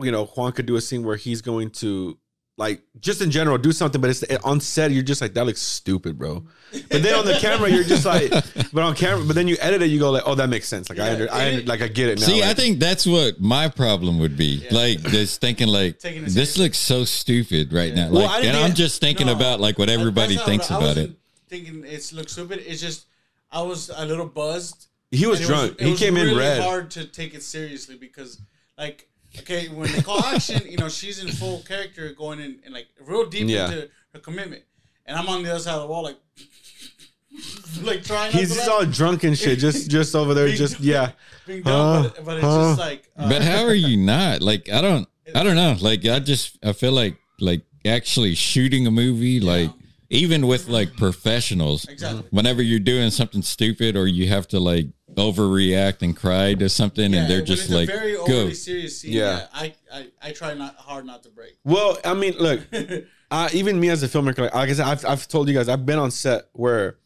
S2: you know, Juan could do a scene where he's going to like just in general do something, but it's on set you're just like that looks stupid, bro. But then on the camera you're just like, but on camera, but then you edit it, you go like, oh, that makes sense. Like I,
S3: Yeah,
S2: I under,
S3: it-
S2: like I get it now.
S1: See, I think that's what my problem would be. Like, just thinking like this
S3: seriously.
S1: looks so stupid right now. Like,
S2: well,
S1: and I'm just thinking
S3: No,
S1: about like what everybody thinks
S3: what I- I
S1: about it.
S3: Thinking it's looks stupid. It's just I was a little buzzed.
S2: He was
S3: and it
S2: drunk.
S3: it
S2: he came in
S3: really
S2: red.
S3: Hard to take it seriously because, like, okay, when they call action, you know, she's in full character, going in and like real deep
S2: Yeah.
S3: into her commitment, and I'm on the other side of the wall, like, like trying. not
S2: He's
S3: to
S2: just all drunk and shit, just just over there,
S3: Being-
S2: just yeah.
S3: being dumb,
S2: Huh?
S3: but, but it's
S2: Huh?
S3: just like. Uh,
S1: But how are you not? Like, I don't, I don't know. Like, I just, I feel like, like actually shooting a movie, like even with like professionals,
S3: Exactly.
S1: whenever you're doing something stupid or you have to like overreact and cry to something,
S3: yeah,
S1: and they're just
S3: it's a
S1: like,
S3: very
S1: go.
S3: overly serious scene.
S2: Yeah.
S3: Yeah, I, I, I try not hard not to break.
S2: Well, I mean, look, uh, even me as a filmmaker, like, like I said, I've, I've told you guys, I've been on set where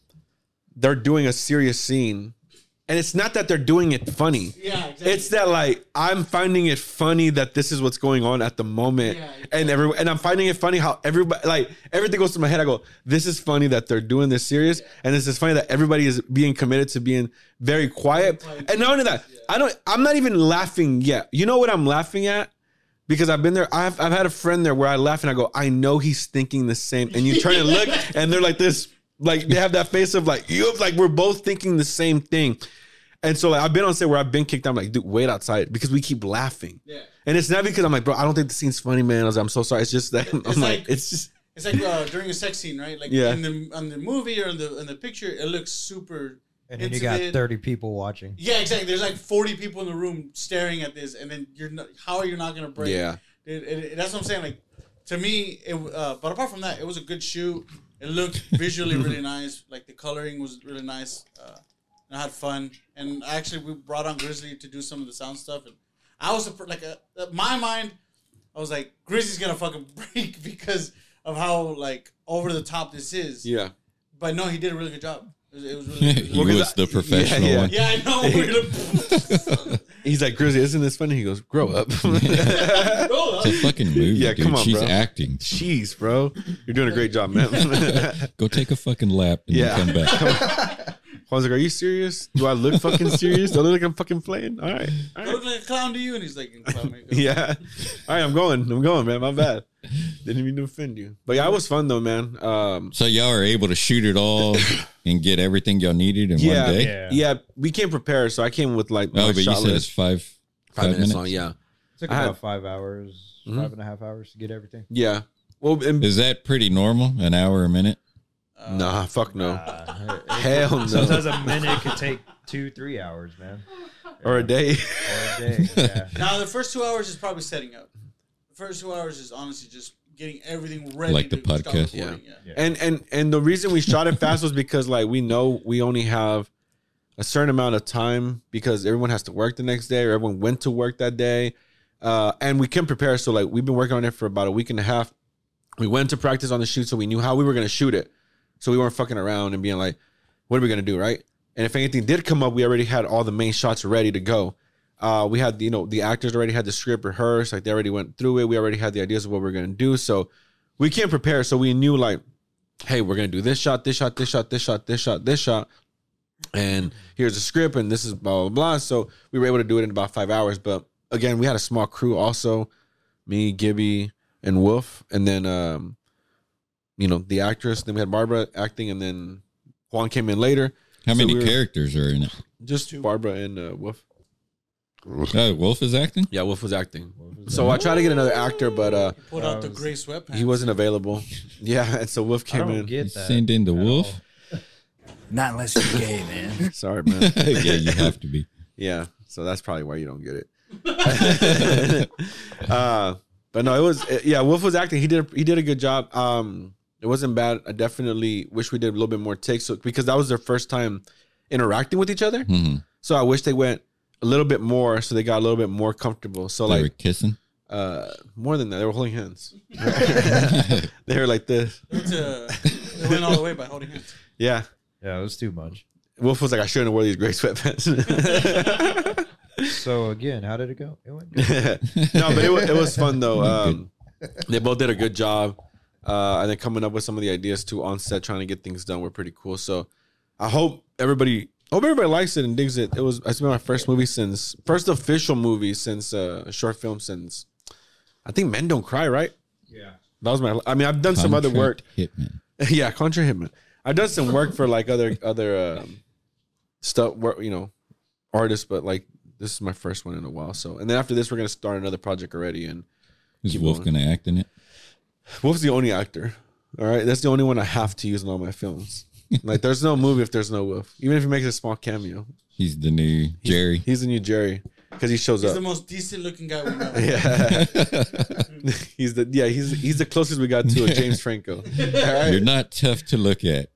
S2: they're doing a serious scene, and it's not that they're doing it funny.
S3: Yeah, exactly.
S2: It's that like I'm finding it funny that this is what's going on at the moment,
S3: Yeah,
S2: and every and I'm finding it funny how everybody like everything goes to my head. I go, this is funny that they're doing this serious, and this is funny that everybody is being committed to being very quiet. And not only that, I don't. I'm not even laughing yet. You know what I'm laughing at? Because I've been there. I've I've had a friend there where I laugh and I go, I know he's thinking the same. And you turn and look, and they're like this, like they have that face of like you have like we're both thinking the same thing. And so like I've been on set where I've been kicked out. I'm like, dude, wait outside because we keep laughing.
S3: Yeah.
S2: And it's not because I'm like, bro, I don't think the scene's funny, man. I was, I'm so sorry. It's just that I'm like,
S3: like-
S2: it's just
S3: It's like uh, during a sex scene, right? Like
S2: Yeah.
S3: in the on the movie or in the in the picture, it looks super.
S7: And then you got 30 people watching.
S3: Yeah, exactly. There's like 40 people in the room staring at this, and then you're not. How are you not gonna break?
S2: Yeah.
S3: It, it, it- that's what I'm saying. Like to me, it. Uh, but apart from that, it was a good shoot. It looked visually really nice. Like the coloring was really nice. Uh, and I had fun, and actually we brought on Grizzly to do some of the sound stuff, and I was surpr- like, uh, uh, my mind, I was like, Grizzly's gonna fucking break because of how like over the top this is.
S2: yeah.
S3: But no, he did a really good job. It was, it was really. It was
S1: he was the professional
S2: yeah.
S1: one.
S3: yeah, I know. We're gonna.
S2: He's like, Grizzly, isn't this funny? He goes, grow up.
S1: It's a fucking movie,
S2: Yeah,
S1: dude.
S2: come on,
S1: She's
S2: bro.
S1: acting.
S2: Jeez, bro. You're doing a great job, man.
S1: Go take a fucking lap and
S2: Yeah.
S1: you come back.
S2: Juan's like, are you serious? Do I look fucking serious? Do I look like I'm fucking playing? All right. All
S3: I
S2: right.
S3: look like a clown to you, and he's like, clown makeup.
S2: Yeah. All right, I'm going. I'm going, man. My bad. Didn't mean to offend you. But yeah, it was fun though, man. Um
S1: So y'all are able to shoot it all and get everything y'all needed in
S2: yeah,
S1: one day.
S7: Yeah.
S2: yeah, we came prepared, so I came with like my
S1: Oh, but you
S2: shot
S1: said it's
S2: list.
S1: five
S2: five,
S1: five,
S2: minutes
S1: minutes.
S2: long. Yeah, it
S7: took
S2: I had-
S7: about five hours,
S2: Mhm.
S7: five and a half hours to get everything.
S2: yeah. Well, and,
S1: Is that pretty normal? An hour a minute?
S2: nah, fuck no,
S7: Uh,
S2: hell no,
S7: Sometimes a minute could take two, three hours, man.
S2: or a day.
S7: Or a day. Yeah.
S3: Now the first two hours is probably setting up. The first two hours is honestly just getting everything ready.
S1: Like the
S3: to
S1: podcast?
S3: recording, Yeah.
S7: Yeah.
S2: And and and the reason we shot it fast was because like we know we only have a certain amount of time because everyone has to work the next day or everyone went to work that day. Uh, and we can prepare. So like we've been working on it for about a week and a half. We went to practice on the shoot, so we knew how we were gonna shoot it. So we weren't fucking around and being like, what are we gonna do, right? And if anything did come up, we already had all the main shots ready to go. Uh, we had you know the actors already had the script rehearsed, like they already went through it. We already had the ideas of what we are gonna do. So we can't prepare. So we knew like, hey, we're gonna do this shot, this shot, this shot, this shot, this shot, this shot, and here's the script, and this is blah blah blah. So we were able to do it in about five hours. But again, we had a small crew also, me, Gibby, and Wolf, and then um, you know the actress. Then we had Barbara acting, and then Juan came in later.
S1: How
S2: So
S1: many
S2: we were-
S1: characters are in it?
S2: Just Barbara and uh, Wolf.
S1: Oh, Wolf is acting?
S2: Yeah, Wolf was acting. So I tried to get another actor, but uh,
S3: Put out the gray sweatpants.
S2: he wasn't available. Yeah, and so Wolf
S7: I
S2: came
S7: don't
S2: in.
S7: get.
S1: Send in the Wolf?
S8: Not unless you're gay, man.
S2: Sorry, man.
S1: yeah, you have to be.
S2: Yeah, so that's probably why you don't get it. uh, but no, it was it- yeah. Wolf was acting. He did he did a good job. Um, it wasn't bad. I definitely wish we did a little bit more takes so, because that was their first time interacting with each other.
S1: hmm
S2: So I wish they went a little bit more, so they got a little bit more comfortable. So
S1: they were
S2: like
S1: kissing.
S2: uh, more than that, they were holding hands. they were like this.
S3: It's, uh, it went all the way by holding hands.
S2: Yeah.
S7: Yeah, it was too much.
S2: Wolf was like, I shouldn't have wore these gray sweatpants.
S7: So again, how did it go? It went good.
S2: no, but it, wa- it was fun though. Um, they both did a good job, uh, and then coming up with some of the ideas too on set, trying to get things done were pretty cool. So I hope everybody, hope everybody likes it and digs it. It was it's been my first movie since first official movie since uh, a short film since I think Men Don't Cry, right?
S7: Yeah.
S2: That was my. I mean, I've done some other work.
S1: Hitman.
S2: yeah, Contra Hitman. I've done some work for like other other um, stuff, where you know, artists, but like this is my first one in a while. So, and then after this, we're gonna start another project already. And
S1: Is Wolf
S2: going.
S1: gonna act in it?
S2: Wolf's the only actor. All right, that's the only one I have to use in all my films. Like, there's no movie if there's no Wolf. Even if he makes a small cameo,
S1: He's the new Jerry.
S2: he's the new Jerry because he shows
S3: He's
S2: up.
S3: the most decent looking guy we know.
S2: yeah, he's the yeah he's he's the closest we got to a James Franco. All right,
S1: You're not tough to look at.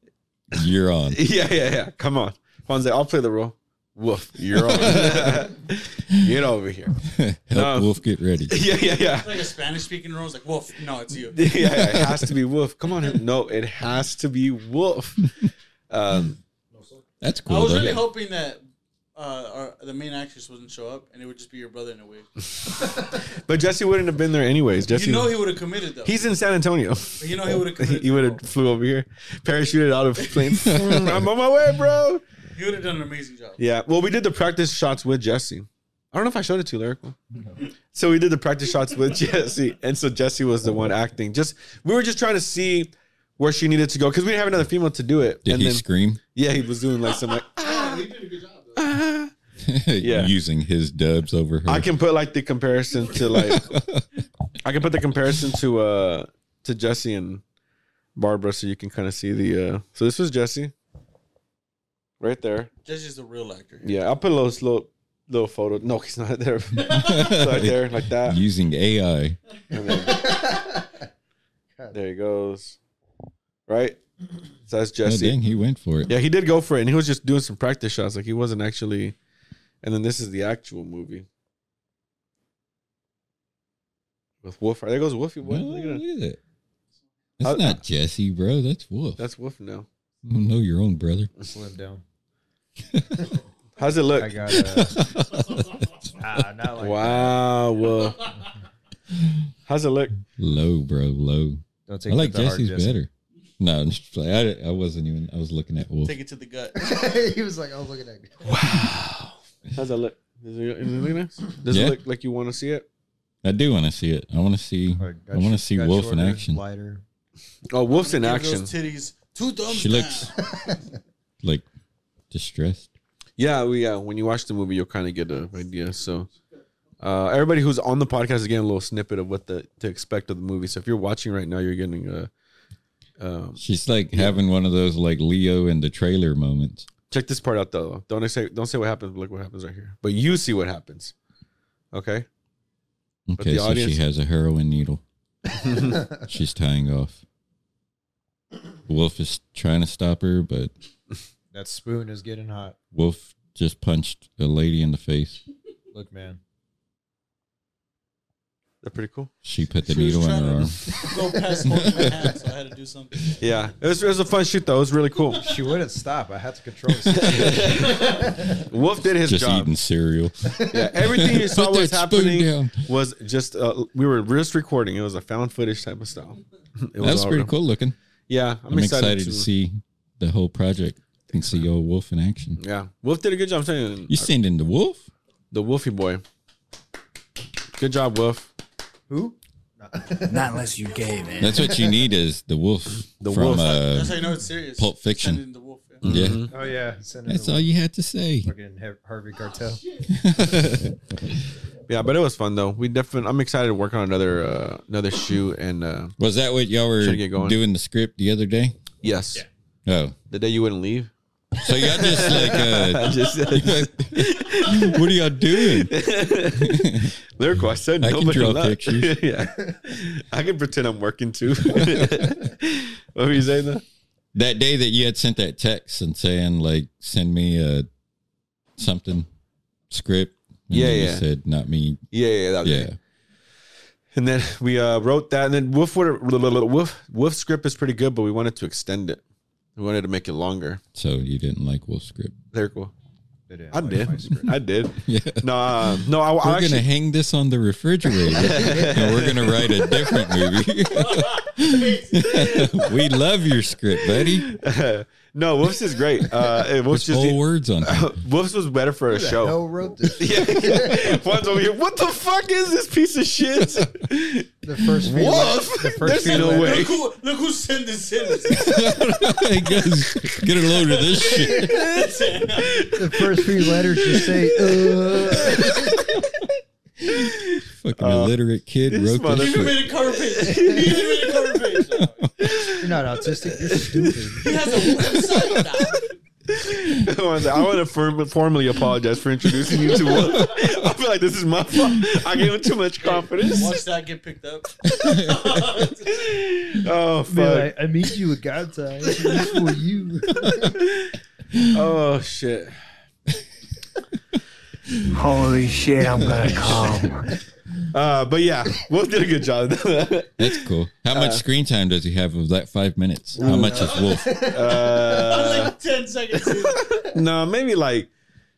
S1: You're on.
S2: Yeah, yeah, yeah. Come on. Fonzie, I'll play the role. Woof, you're on. Get over here.
S1: Help
S2: No.
S1: Wolf get ready.
S2: Yeah, yeah, yeah.
S3: It's like a Spanish speaking role. It's like, Wolf, no, it's you.
S2: Yeah, yeah, it has to be Wolf. Come on. No, it has to be Wolf. Um,
S1: That's cool.
S3: I was
S1: though.
S3: really hoping that uh, our, the main actress wouldn't show up and it would just be your brother in a wig.
S2: but Jesse wouldn't have been there anyways. Jesse,
S3: You know he would have committed though.
S2: he's in San Antonio.
S3: you know he would have
S2: He,
S3: committed.
S2: he would have flew over here, parachuted out of plane. I'm on my way, bro.
S3: He would have done an amazing job.
S2: Yeah. Well, we did the practice shots with Jesse. I don't know if I showed it to you, Lyrical. So we did the practice shots with Jesse, and so Jesse was the one acting. Just we were just trying to see where she needed to go because we didn't have another female to do it.
S1: Did
S2: and
S1: he
S2: then
S1: scream?
S2: yeah, he was doing like some like
S3: Oh, he did a good job though.
S2: Yeah.
S1: Using his dubs over her.
S2: I can put like the comparison to like I can put the comparison to uh to Jesse and Barbara so you can kind of see the uh so this was Jesse right there.
S3: Jesse's the real actor.
S2: Yeah, I'll put a little little little photo. No, he's not there. right there like that.
S1: Using AI.
S2: And then- there he goes. Right? So that's
S1: Oh,
S2: Jesse.
S1: dang, he went for it.
S2: yeah, he did go for it and he was just doing some practice shots like he wasn't actually and then this is the actual movie. With Wolf. There goes Wolfie boy.
S1: Oh,
S2: Look at him.
S1: look at that. That's
S2: How-
S1: not Jesse, bro. That's Wolf.
S2: That's Wolf now.
S1: you don't know your own brother.
S7: Slim down.
S2: How's it look?
S7: I got uh, ah, not like
S2: wow, Wolf. How's it look?
S1: Low, bro. Low.
S7: Don't take
S1: I like Jesse's
S7: Jesse.
S1: better. No, I'm just like, I, I wasn't even. I was looking at Wolf.
S3: Take it to the gut.
S8: he was like, I was looking at that."
S2: How's that look? Does it, it look nice? Does
S1: Yeah.
S2: it look like you want to see it?
S1: I do want to see it. I want to see.
S7: Or got
S1: I want to see
S7: got
S1: Wolf in action.
S7: Lighter.
S2: Oh, Wolf's in action.
S3: Those titties. Two thumbs
S1: She
S3: down.
S1: looks like distressed.
S2: Yeah, we yeah. When you watch the movie, you'll kind of get an idea. So, uh, everybody who's on the podcast is getting a little snippet of what the to expect of the movie. So if you're watching right now, you're getting a. Um,
S1: She's like having one of those like Leo in the trailer moments.
S2: check this part out though. Don't say don't say what happens. But look what happens right here. But you see what happens. Okay.
S1: Okay, so
S2: audience-
S1: she has a heroin needle. She's tying off. Wolf is trying to stop her, but
S7: That spoon is getting hot.
S1: Wolf just punched a lady in the face.
S7: Look, man.
S2: That's pretty cool.
S1: She put the
S3: She was
S1: needle in
S3: trying
S1: her arm.
S3: to Go past holding my hand, so I had to do something.
S2: Yeah, it was, it was a fun shoot though. It was really cool.
S7: She wouldn't stop. I had to control. the
S2: Wolf did his
S1: Just
S2: job.
S1: eating cereal.
S2: Yeah, everything you saw
S1: Put
S2: was
S1: that spoon
S2: happening
S1: down.
S2: was just uh, we were just recording. It was a found footage type of style. It was
S1: That's
S2: all
S1: pretty
S2: real.
S1: cool looking.
S2: Yeah, I'm,
S1: I'm, excited, to see the whole project and see old Wolf in action.
S2: Yeah, Wolf did a good job. I'm saying
S1: You seen in the Wolf?
S2: the Wolfie boy. Good job, Wolf.
S7: Who?
S8: Not unless you gay, man.
S1: That's what you need is the Wolf
S2: The
S1: from
S2: Wolf.
S1: Uh,
S3: That's how you know it's serious.
S1: Pulp Fiction.
S3: Send in the wolf. Yeah.
S1: yeah.
S7: Oh yeah. Send it
S1: That's
S7: to
S1: all you had to say.
S7: Fucking Harvey Keitel.
S2: Yeah, but it was fun though. We definitely. I'm excited to work on another uh, another shoot and uh,
S1: Was that what y'all were
S2: get going.
S1: doing the script the other day?
S2: yes,
S1: Oh,
S2: the day you wouldn't leave.
S1: So y'all just like uh,
S2: Just
S1: what are y'all doing?
S2: lyrical. I said
S1: I can draw
S2: left.
S1: pictures.
S2: yeah, I can pretend I'm working too. what were you saying though?
S1: That day that you had sent that text and saying like send me a something script.
S2: Yeah, yeah.
S1: said not me.
S2: Yeah, yeah, that was
S1: Yeah.
S2: And then we uh, wrote that, and then Wolf, would- Wolf Wolf script is pretty good, but we wanted to extend it. We wanted to make it longer.
S1: So you didn't like Wolf script.
S2: Lyrical.
S7: They didn't
S2: I
S7: like
S2: did. I did.
S1: Yeah.
S2: No, uh, no. I, I
S1: We're
S2: actually,
S1: gonna hang this on the refrigerator, and we're gonna write a different movie. we love your script, buddy.
S2: No. Wolves is great. Uh, it- just
S1: whole words on top.
S2: Wolves was better for a
S8: Who the
S2: show.
S8: hell wrote this?
S2: Yeah. One's over here. What the fuck is this piece of shit?
S8: The first few
S2: Wolf?
S8: The first
S2: There's
S8: few
S2: no
S8: letters-
S2: way.
S3: Look who, look who sent this in.
S1: hey guys, get a load of this shit.
S8: The first few letters just say, uh.
S1: Fucking illiterate kid wrote this
S3: He even made a cover page. He even made a cover page.
S8: You're not autistic. You're stupid.
S3: He has a website now.
S2: I want to firm, formally apologize for introducing you to one. I feel like this is my fault. I gave him too much confidence.
S3: Watch that get picked up.
S2: Oh
S8: Be
S2: fuck.
S8: like, I meet you with God's eyes. This for you.
S2: Oh shit.
S8: Holy shit, I'm gonna come.
S2: Uh, but yeah, Wolf did a good job.
S1: That's cool. How
S2: Uh,
S1: much screen time does he have of that five minutes? How much is Wolf?
S2: uh,
S3: like 10 seconds
S2: no, maybe like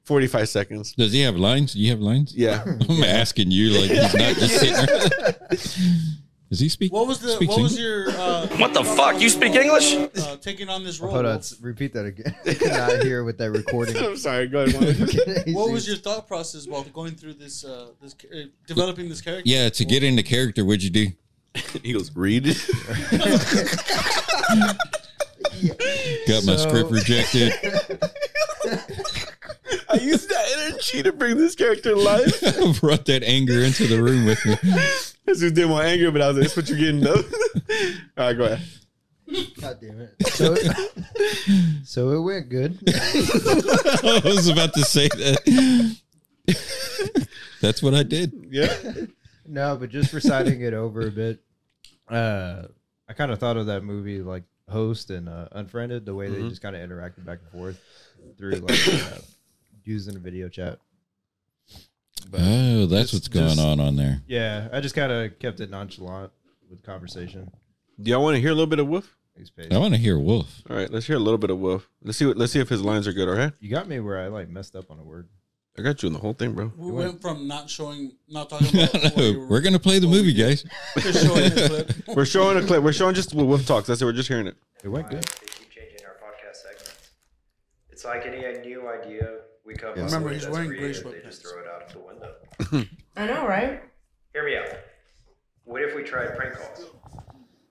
S2: forty-five seconds.
S1: Does he have lines? Do you have lines?
S2: Yeah.
S1: I'm asking you like he's not just sitting there. Does he speak?
S3: What was the
S1: speaks
S3: what was your uh,
S4: What the fuck? You speak English?
S3: uh, taking on this role?
S8: Hold on, repeat that again. I could not hear with that recording.
S2: I'm sorry. Go ahead.
S3: What was your thought process while going through this uh, this uh, developing this character?
S1: Yeah, to get into character, what'd you do?
S2: he goes, read it.
S1: Got my
S8: So-
S1: script rejected.
S2: I used that energy to bring this character to life.
S1: Brought that anger into the room with me.
S2: This was did more anger, but I was like, "That's what you're getting, though." All right, go ahead.
S8: God damn it. So, so it went good.
S1: I was about to say that. That's what I did.
S2: Yeah.
S8: No, but just reciting it over a bit. Uh, I kind of thought of that movie like Host and uh, Unfriended, the way they just kind of interacted back and forth through like uh, using a video chat.
S1: Oh, that's
S8: Just-
S1: what's going
S8: just-
S1: on on there.
S8: Yeah, I just kind of kept it nonchalant with conversation.
S2: Do y'all want to hear a little bit of Wolf?
S1: I want to hear Wolf.
S2: All right, let's hear a little bit of Wolf. Let's see what. Let's see if his lines are good. All right,
S8: You got me where I like messed up on a word.
S2: I got you in the whole thing, bro.
S3: We went from not showing, not talking about. what you were-
S1: We're gonna play the movie, guys.
S3: to showing a clip.
S2: We're showing a clip. We're showing just what Wolf talks. That's it. We're just hearing it.
S8: It went good.
S9: They keep changing our podcast segments. It's like any new idea we come up
S3: Remember, he's
S9: that's
S3: wearing gray
S9: creative, they just throw it out of the window.
S5: I know, right?
S9: Hear me out. What if we tried prank calls?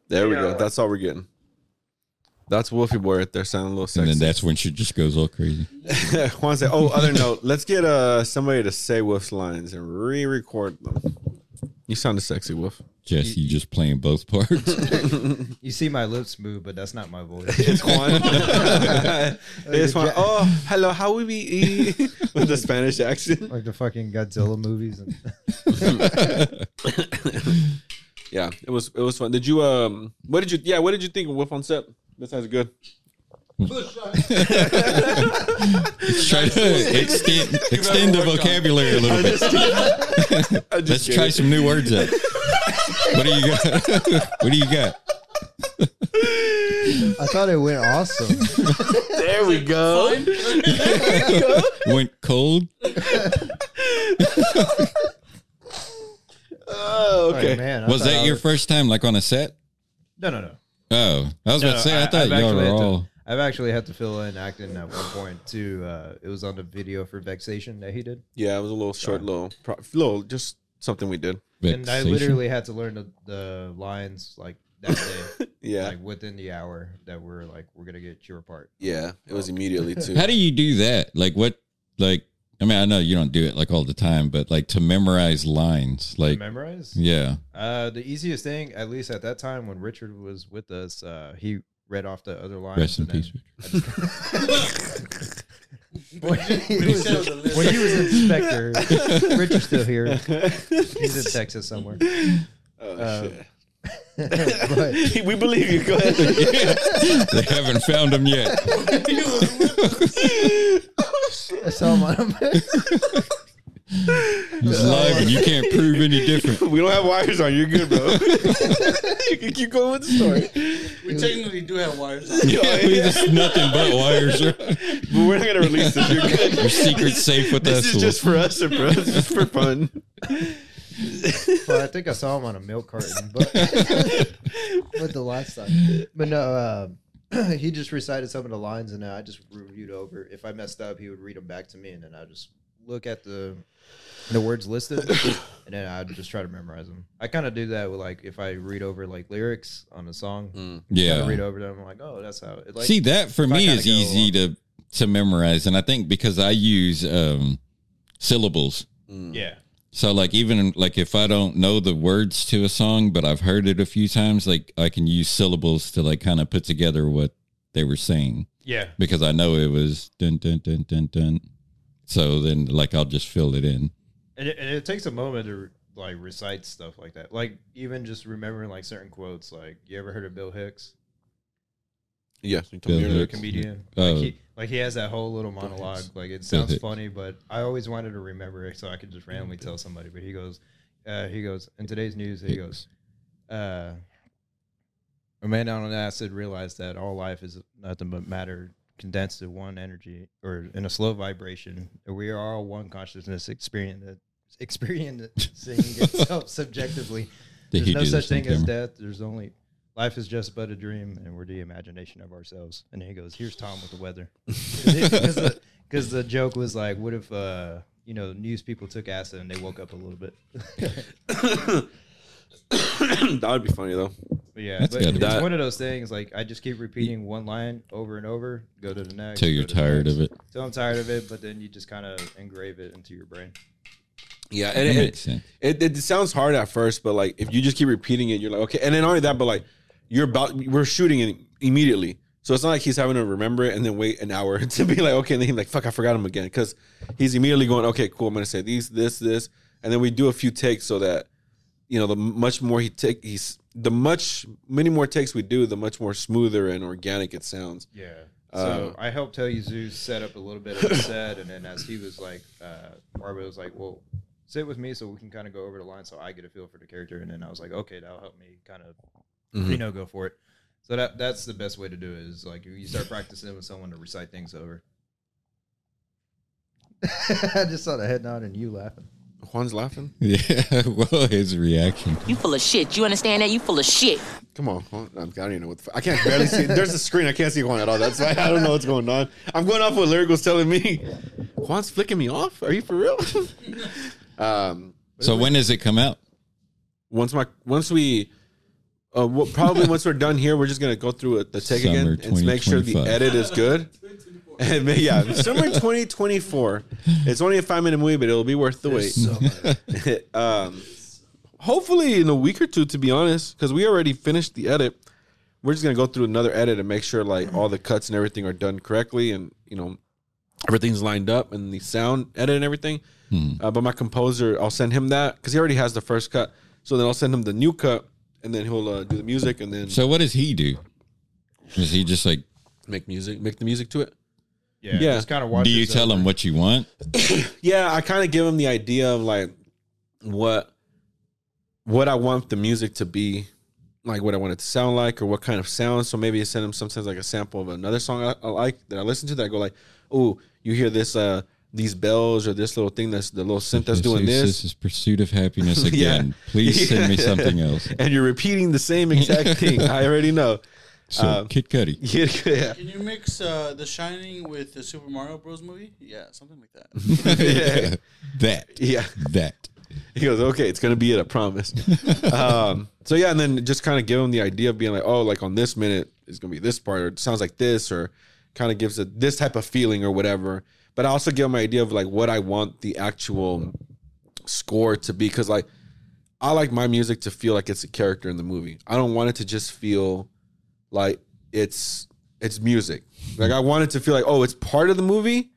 S2: There we
S9: Yeah,
S2: go. That's all we're getting. That's Wolfie boy right there, sounding a little
S1: And
S2: sexy.
S1: then that's when shit just goes all crazy.
S2: Juan said, "Oh, other note. Let's get uh somebody to say Wolf's lines and re-record them." You sounded sexy, Wolf.
S1: Jess, you just playing both parts.
S8: You see my lips move, but that's not my voice.
S2: It's Juan. it's Juan. Oh, hello. How we be with the Spanish accent?
S8: like the fucking Godzilla movies. And
S2: Yeah, it was it was fun. Did you um? What did you? Yeah, what did you think of Wolf on set? Besides good.
S1: Let's try to extend extend the vocabulary a little bit. Let's try some new words out. What do you got? what do you got?
S8: I thought it went awesome.
S2: There we go.
S1: Went cold.
S2: Oh,
S8: Like,
S2: okay.
S8: man, I
S1: Was
S8: thought
S1: that your first time, like on a set?
S8: No, no, no.
S1: Oh, I was
S8: No,
S1: about to say.
S8: no,
S1: I, thought
S8: I've
S1: y'all
S8: actually
S1: were
S8: had to-
S1: all.
S8: I've actually had to fill in acting at one point too. Uh, it was on the video for Vexation that he did,
S2: Yeah, it was a little short, little, pro- little, just something we did.
S8: and I literally had to learn the, the lines like that day,
S2: Yeah,
S8: like within the hour that we're like we're gonna get your part.
S2: yeah. It was immediately too.
S1: How do you do that? Like what? Like I mean, I know you don't do it like all the time, but like to memorize lines, like
S8: Memorize.
S1: yeah.
S8: Uh, the easiest thing, at least at that time when Richard was with us, uh, he read off the other lines.
S1: Rest in peace.
S8: I just- when, he was,
S3: said it was a list.
S8: when he was inspector, Richard's still here. He's in Texas somewhere.
S2: oh
S8: Uh,
S2: shit.
S8: but
S2: we believe you. Go ahead.
S1: They haven't found him yet.
S8: I saw him on a
S1: He's live, and you can't prove any different.
S2: we don't have wires on. You're good, bro. you can keep going with the story.
S3: We technically do have wires.
S1: Yeah, we just nothing but wires.
S2: But we're not gonna release this. You're good.
S1: Your secret safe with
S2: This
S1: us.
S2: is just for us, bro. It's just for fun.
S8: well, I think I saw him on a milk carton, but but the last time. But no, uh, he just recited some of the lines, and I just reviewed over. If I messed up, he would read them back to me, and then I just look at the the words listed, and then I'd just try to memorize them. I kind of do that with like if I read over like lyrics on a song.
S2: Mm.
S1: Yeah.
S8: kinda read over them. I'm like, oh, that's how. It, like,
S1: See that for me is
S8: go
S1: easy to to memorize, and I think because I use um, syllables.
S8: Yeah.
S1: So like even like if I don't know the words to a song, but I've heard it a few times, like I can use syllables to like kind of put together what they were saying
S8: Yeah.
S1: because I know it was dun dun dun dun dun. So then like I'll just fill it in.
S8: And it, and it takes a moment to like recite stuff like that. Like even just remembering like certain quotes. Like you ever heard of Bill Hicks?
S2: Yes, you told
S1: Bill
S2: me
S8: The
S2: earlier.
S1: Hicks.
S8: comedian.
S1: Oh.
S8: Like, he, like he has that whole little monologue. Like it sounds funny, but I always wanted to remember it so I could just randomly tell somebody. But he goes, uh, he goes in today's news. He goes, uh, a man on acid realized that all life is nothing but matter condensed to one energy or in a slow vibration. We are all one consciousness experiencing experiencing itself subjectively.
S1: Did
S8: There's no such
S1: this on
S8: thing as death. There's only life is just but a dream, and we're the imagination of ourselves. And then he goes, "Here's Tom with the weather," because the, 'cause the joke was like, "What if uh, you know news people took acid and they woke up a little bit?"
S2: that would be funny though.
S8: But yeah,
S1: That's
S8: but
S1: gotta
S8: it's
S1: be-
S8: one of those things. Like I just keep repeating one line over and over. Go to the next
S1: Till
S8: go
S1: you're
S8: to the
S1: tired of it.
S8: Till I'm tired of it, but then you just kind of engrave it into your brain.
S2: Yeah,
S1: That
S2: and
S1: makes
S2: it,
S1: sense.
S2: it, it sounds hard at first, but like if you just keep repeating it, you're like okay. And then only that, but like you're about we're shooting it immediately, so it's not like he's having to remember it and then wait an hour to be like okay, and then he's like fuck, I forgot him again because he's immediately going okay, cool. I'm gonna say these, this, this, and then we do a few takes so that you know the much more he take he's the much many more takes we do, the much more smoother and organic it sounds.
S8: Yeah.
S2: Uh,
S8: So I helped tell you Zeus set up a little bit of the set, and then as he was like, uh, Barbara was like, "Well, sit with me so we can kind of go over the line, so I get a feel for the character." And then I was like, "Okay, that'll help me kind of,
S2: Mhm.
S8: you know, go for it." So that that's the best way to do it is like you start practicing with someone to recite things over. I just saw the head nod and you laughing.
S2: Juan's laughing.
S1: Yeah, well, his reaction.
S10: You full of shit. You understand that? You full of shit.
S2: Come on, Juan. I'm- don't even know what the f- I can't barely see. There's a screen. I can't see Juan at all. That's why I don't know what's going on. I'm going off what Lyric was telling me. Juan's flicking me off. Are you for real? um,
S1: So when does it come out?
S2: once my once we, uh, well, probably once we're done here, we're just gonna go through it, the take
S1: Summer
S2: again and make sure the edit is good. And yeah, summer 2024. It's only a five minute movie, but it'll be worth the wait. um, hopefully in a week or two, to be honest, because we already finished the edit. We're just gonna go through another edit and make sure like all the cuts and everything are done correctly, and you know everything's lined up and the sound edit and everything.
S1: Hmm.
S2: Uh, but my composer, I'll send him that because he already has the first cut. So then I'll send him the new cut, and then he'll uh, do the music, and then
S1: So what does he do? Is he just like?
S2: make music, make the music to it.
S8: Yeah,
S2: Yeah.
S8: Just kind of watch.
S1: Do you tell
S8: over.
S1: him what you want?
S2: Yeah, I kind of give them the idea of like what what I want the music to be, like what I want it to sound like, or what kind of sound. So maybe I send him sometimes like a sample of another song I, I like that I listen to. That I go like, oh, you hear this uh these bells or this little thing that's the little synth that's doing this.
S1: This is pursuit of happiness
S2: Yeah.
S1: again. Please send me something else.
S2: and you're repeating the same exact thing. I already know.
S1: So
S2: Um,
S1: Kid Cudi.
S2: Yeah,
S3: Can you mix uh, The Shining with the Super Mario Bros. movie? Yeah, something like that.
S2: yeah.
S1: that.
S2: yeah.
S1: That.
S2: He goes, okay, it's gonna be it, I promise. um, so yeah, and then just kind of give him the idea of being like, oh, like on this minute it's gonna be this part, or it sounds like this, or kind of gives it this type of feeling or whatever. But I also give him an idea of like what I want the actual score to be, because like I like my music to feel like it's a character in the movie. I don't want it to just feel like it's it's music. Like I wanted to feel like oh, it's part of the movie,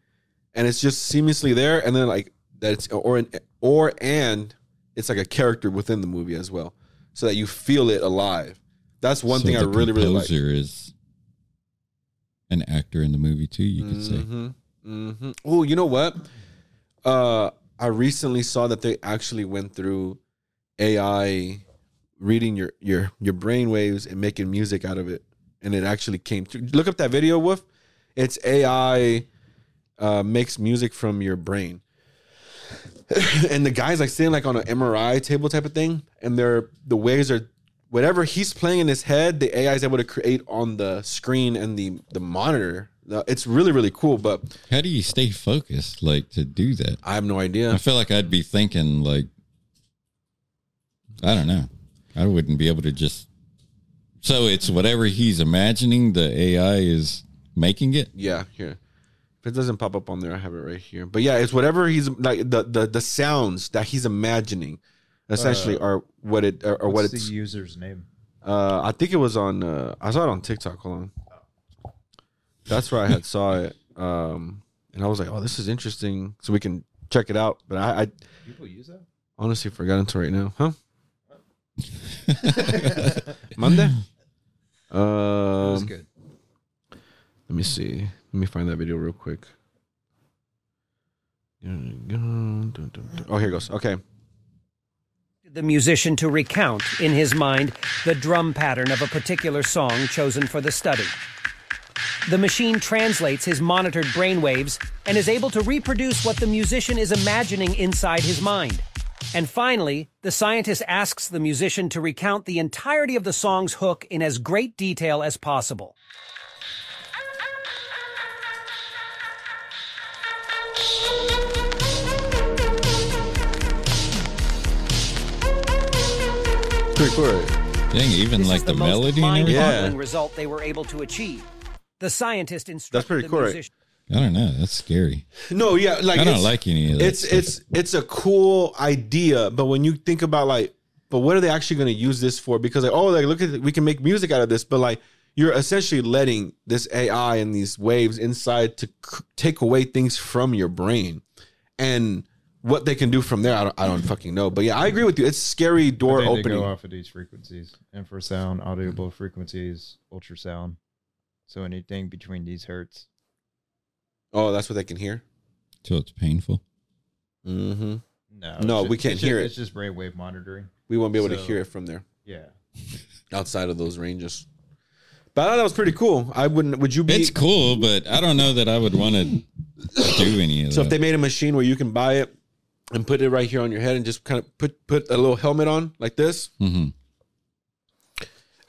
S2: and it's just seamlessly there, and then like that it's or an, or and it's like a character within the movie as well, so that you feel it alive. That's one
S1: So
S2: thing I really really like.
S1: composer is an actor in the movie too. You could say.
S2: Mm-hmm. Mm-hmm. Oh, you know what? Uh, I recently saw that they actually went through AI reading your your your brain waves and making music out of it. And it actually came through. Look up that video, Wolf. It's AI uh, makes music from your brain. and the guy's like sitting like on an MRI table type of thing, and they're the waves are whatever he's playing in his head, the AI is able to create on the screen and the the monitor. It's really really cool, but
S1: How do you stay focused, like to do that?
S2: I have no idea.
S1: I feel like I'd be thinking, like, I don't know. I wouldn't be able to just. So it's whatever he's imagining, the AI is making it.
S2: Yeah, here. If it doesn't pop up on there, I have it right here. But yeah, it's whatever he's like the the the sounds that he's imagining, essentially,
S8: Uh,
S2: are what it or, or what it's.
S8: the user's name?
S2: Uh, I think it was on. Uh, I saw it on TikTok. Hold on. That's where I had saw it. Um, and I was like, oh, this is interesting. So we can check it out. But I, I
S8: People use that.
S2: honestly forgot until right now, huh? Monday. Um,
S8: That was good.
S2: Let me see. Let me find that video real quick. Oh, here it goes. Okay.
S11: the musician to recount in his mind the drum pattern of a particular song chosen for the study. The machine translates his monitored brainwaves and is able to reproduce what the musician is imagining inside his mind. And finally, the scientist asks the musician to recount the entirety of the song's hook in as great detail as possible.
S2: Pretty cool.
S1: Dang, even
S11: This
S1: like the,
S11: the,
S1: melody and everything.
S11: mind-boggling result they were able to achieve. The scientist instructed
S2: pretty
S11: the
S2: cool,
S11: musician
S1: I don't know. That's scary.
S2: No, yeah, like
S1: I don't like any of that.
S2: It's
S1: stuff.
S2: it's it's a cool idea, but when you think about like, but what are they actually going to use this for? Because like, oh, like look at we can make music out of this, but like you're essentially letting this AI and these waves inside to c- take away things from your brain, and what they can do from there, I don't, I don't fucking know. But yeah, I agree with you. It's scary door
S8: I think They
S2: opening.
S8: go off of these frequencies: infrasound, audible frequencies, ultrasound. So anything between these hertz.
S2: Oh, that's what they can hear.
S1: so it's painful.
S2: Mm-hmm.
S8: No,
S2: No,
S8: it's
S2: we can't hear
S8: just-
S2: it.
S8: It's just brainwave monitoring.
S2: We won't be able to hear it from there
S8: Yeah.
S2: outside of those ranges. But I thought that was pretty cool. I wouldn't. Would you be?
S1: It's cool, but I don't know that I would want to do any of
S2: So
S1: that.
S2: if they made a machine where you can buy it and put it right here on your head and just kind of put put a little helmet on like this,
S1: mm-hmm.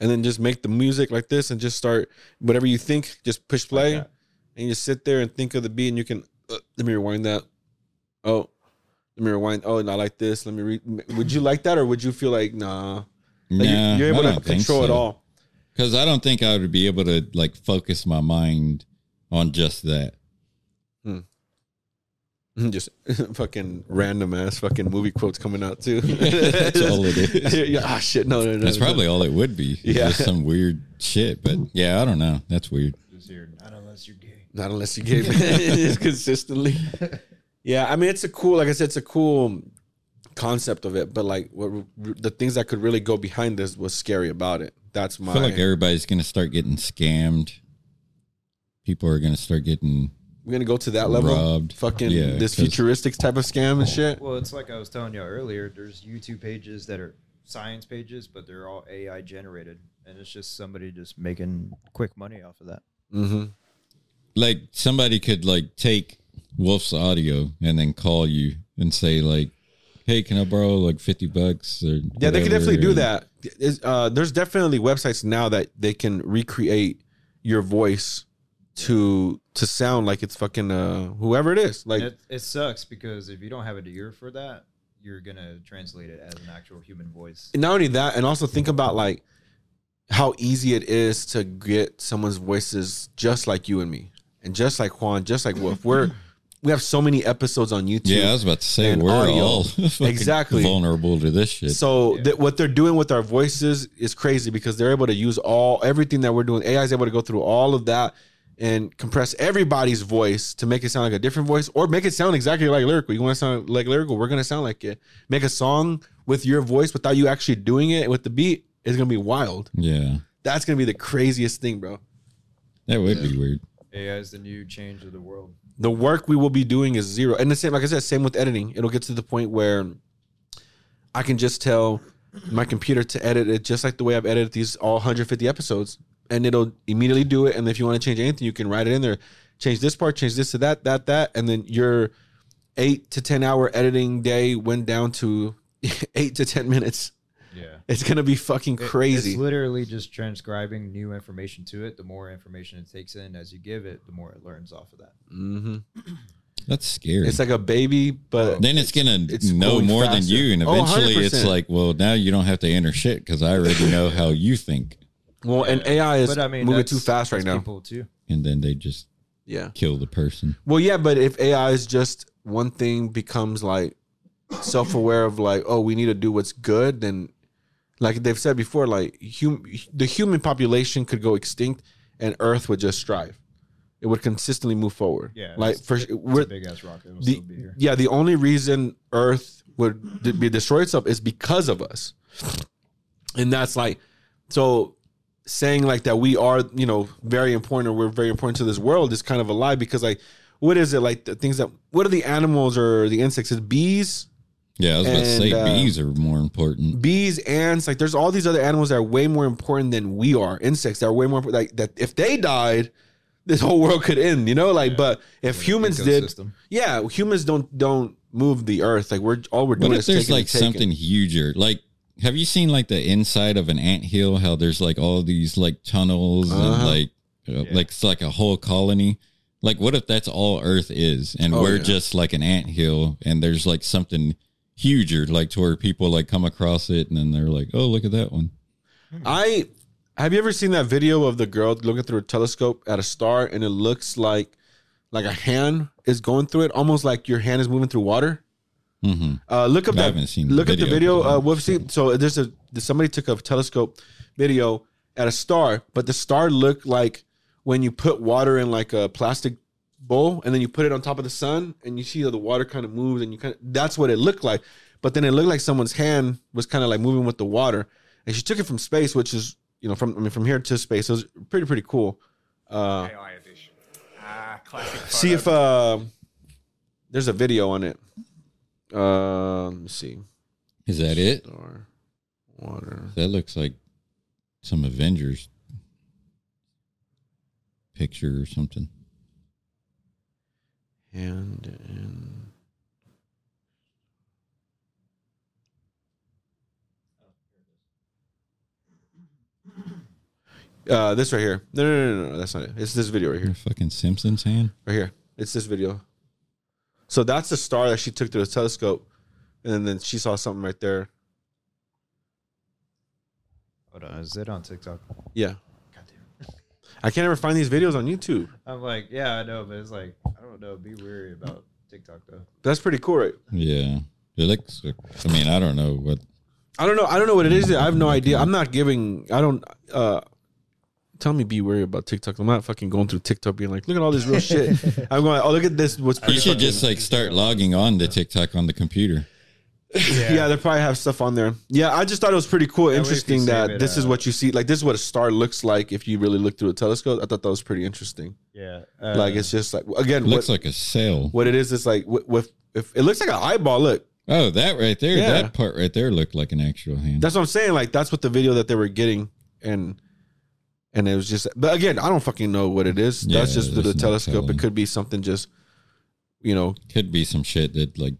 S2: and then just make the music like this and just start whatever you think, just push play,
S8: that.
S2: And you just sit there and think of the beat, and you can uh, let me rewind that. Oh, let me rewind. Oh, and I like this. Let me read. Would you like that, or would you feel like nah? Like you're-
S1: Nah,
S2: you're, able
S1: I
S2: to
S1: don't think
S2: control it all.
S1: Because I don't think I would be able to like focus my mind on just that. Hmm.
S2: Just fucking random ass fucking movie quotes coming out too.
S1: That's all it is.
S2: yeah, ah, shit. No, no, no.
S1: That's
S2: no.
S1: probably all it would be.
S2: Yeah.
S1: Just some weird shit. But yeah, I don't know. That's weird.
S8: Just here, not unless you're gay.
S2: Not unless you gave it consistently. Yeah, I mean it's a cool, like I said, it's a cool concept of it, but like what the things that could really go behind this was scary about it. That's my
S1: I feel like everybody's going to start getting scammed. People are going to start getting.
S2: we're gonna go to that level.
S1: Robbed.
S2: Fucking
S1: Yeah,
S2: this
S1: 'cause-
S2: futuristic type of scam and shit.
S8: Well, it's like I was telling you earlier. There's YouTube pages that are science pages, but they're all AI generated, and it's just somebody just making quick money off of that.
S2: Mm-hmm.
S1: Like somebody could like take Wolf's audio and then call you and say like, "Hey, can I borrow like fifty bucks?" Or
S2: Yeah, they can definitely do that. Uh, there's definitely websites now that they can recreate your voice to to sound like it's fucking uh whoever it is. Like
S8: it, it sucks because if you don't have an ear for that, you're gonna translate it as an actual human voice.
S2: not only that, and also think about like how easy it is to get someone's voices just like you and me, and just like Juan, just like Wolf. We're we have so many episodes on YouTube.
S1: Yeah, I was about to say we're
S2: audio.
S1: all
S2: Exactly.
S1: vulnerable to this shit.
S2: So th- what they're doing with our voices is crazy because they're able to use all everything that we're doing. AI is able to go through all of that and compress everybody's voice to make it sound like a different voice or make it sound exactly like lyrical. You want to sound like lyrical? We're gonna sound like it. Make a song with your voice without you actually doing it with the beat. is gonna be wild.
S1: yeah,
S2: That's gonna be the craziest thing, bro.
S1: that would be weird.
S8: AI is the new change of the world.
S2: the work we will be doing is zero. And the same, like I said, same with editing. It'll get to the point where I can just tell my computer to edit it just like the way I've edited these all 150 episodes. and it'll immediately do it. And if you want to change anything, you can write it in there. Change this part, change this to that, that, that, and then your eight to ten hour editing day went down to eight to ten minutes.
S8: Yeah.
S2: It's gonna be fucking
S8: It-
S2: crazy.
S8: it's literally just transcribing new information to it. The more information it takes in as you give it, the more it learns off of that.
S2: hmm
S1: That's scary.
S2: It's like a baby, but
S1: then it's, gonna
S2: it's
S1: know
S2: going
S1: more than you, and
S2: Oh,
S1: eventually it's like, well, now you don't have to enter shit because I already know how you think,
S2: well, and AI is
S8: But I mean,
S2: moving too fast right now.
S8: People too.
S1: and then they just
S2: Yeah.
S1: kill the person.
S2: Well, yeah, but if AI is just one thing becomes like self aware of like, oh, we need to do what's good, then like they've said before, like hum- the human population could go extinct and Earth would just strive. It would consistently move forward.
S8: Yeah,
S2: like for we're,
S8: rocket,
S2: the-
S8: still be here.
S2: Yeah, the only reason Earth would be destroyed itself is because of us, and that's like so saying like that we are you know very important or we're very important to this world is kind of a lie because like what is it like the things that what are the animals or the insects is bees
S1: Yeah, I was about to say
S2: uh,
S1: bees are more important.
S2: bees ants like there's all these other animals that are way more important than we are insects that are way more like that if they died this whole world could end you know like but if humans did yeah humans don't don't move the earth like we're all we're doing
S1: What if
S2: is
S1: there's
S2: taking
S1: like
S2: taking.
S1: something huger? Like, have you seen like the inside of an ant hill? How there's like all these like tunnels and
S2: Uh-huh.
S1: like, uh, like it's like a whole colony. Like, what if that's all Earth is, and
S2: Oh,
S1: we're
S2: yeah.
S1: just like an ant hill, and there's like something huger, like to where people like come across it, and then they're like, oh, look at that one.
S2: I have you ever seen that video of the girl looking through a telescope at a star and it looks like like a hand is going through it, almost like your hand is moving through water.
S1: Mm-hmm.
S2: Uh, look up
S1: I
S2: that.
S1: haven't seen the
S2: look at the
S1: video.
S2: video. Uh, Wolfsy. So there's a somebody took a telescope video at a star, but the star looked like when you put water in like a plastic bowl and then you put it on top of the sun and you see that the water kind of moves and you kind of that's what it looked like. But then it looked like someone's hand was kind of like moving with the water, and she took it from space, which is you know from I mean from here to space. It was pretty pretty cool. Uh, see if uh, there's a video on it. Uh, let me see.
S1: Is that it?
S2: Star, water.
S1: That looks like some Avengers picture or something.
S2: And in uh, this right here. No, no, no, no, no, that's not it. It's this video right here.
S1: Your fucking Simpsons hand.
S2: Right here. It's this video. So that's the star that she took through the telescope, and then she saw something right there.
S8: Hold on, is it on TikTok?
S2: Yeah. I can't ever find these videos on YouTube.
S8: I'm like, yeah, I know, but it's like, I don't know. Be wary about TikTok though.
S2: That's pretty cool, right?
S1: Yeah, it looks. I mean, I don't know what.
S2: I don't know. I don't know what it is. I have no idea. I'm not giving. I don't. uh Tell me, be wary about TikTok. I'm not fucking going through TikTok being like, look at all this real shit. I'm going. Oh, look at this. What's pretty
S1: You should
S2: fucking-
S1: just like start logging on to TikTok on the computer.
S2: Yeah. they probably have stuff on there. Yeah, I just thought it was pretty cool,
S8: way
S2: interesting that
S8: it,
S2: this is
S8: uh,
S2: what you see. Like this is what a star looks like if you really look through a telescope. I thought that was pretty interesting.
S8: Yeah,
S2: like it's just like again,
S1: Looks
S2: what,
S1: like a sail.
S2: what it is is like with, with if it looks like an eyeball. Look,
S1: Oh, that right there.
S2: Yeah.
S1: That part right there looked like an actual hand.
S2: that's what I'm saying. Like that's what the video that they were getting, and and it was just. But again, I don't fucking know what it is.
S1: Yeah,
S2: that's just through the telescope.
S1: telling.
S2: It could be something just, you know,
S1: Could be some shit that like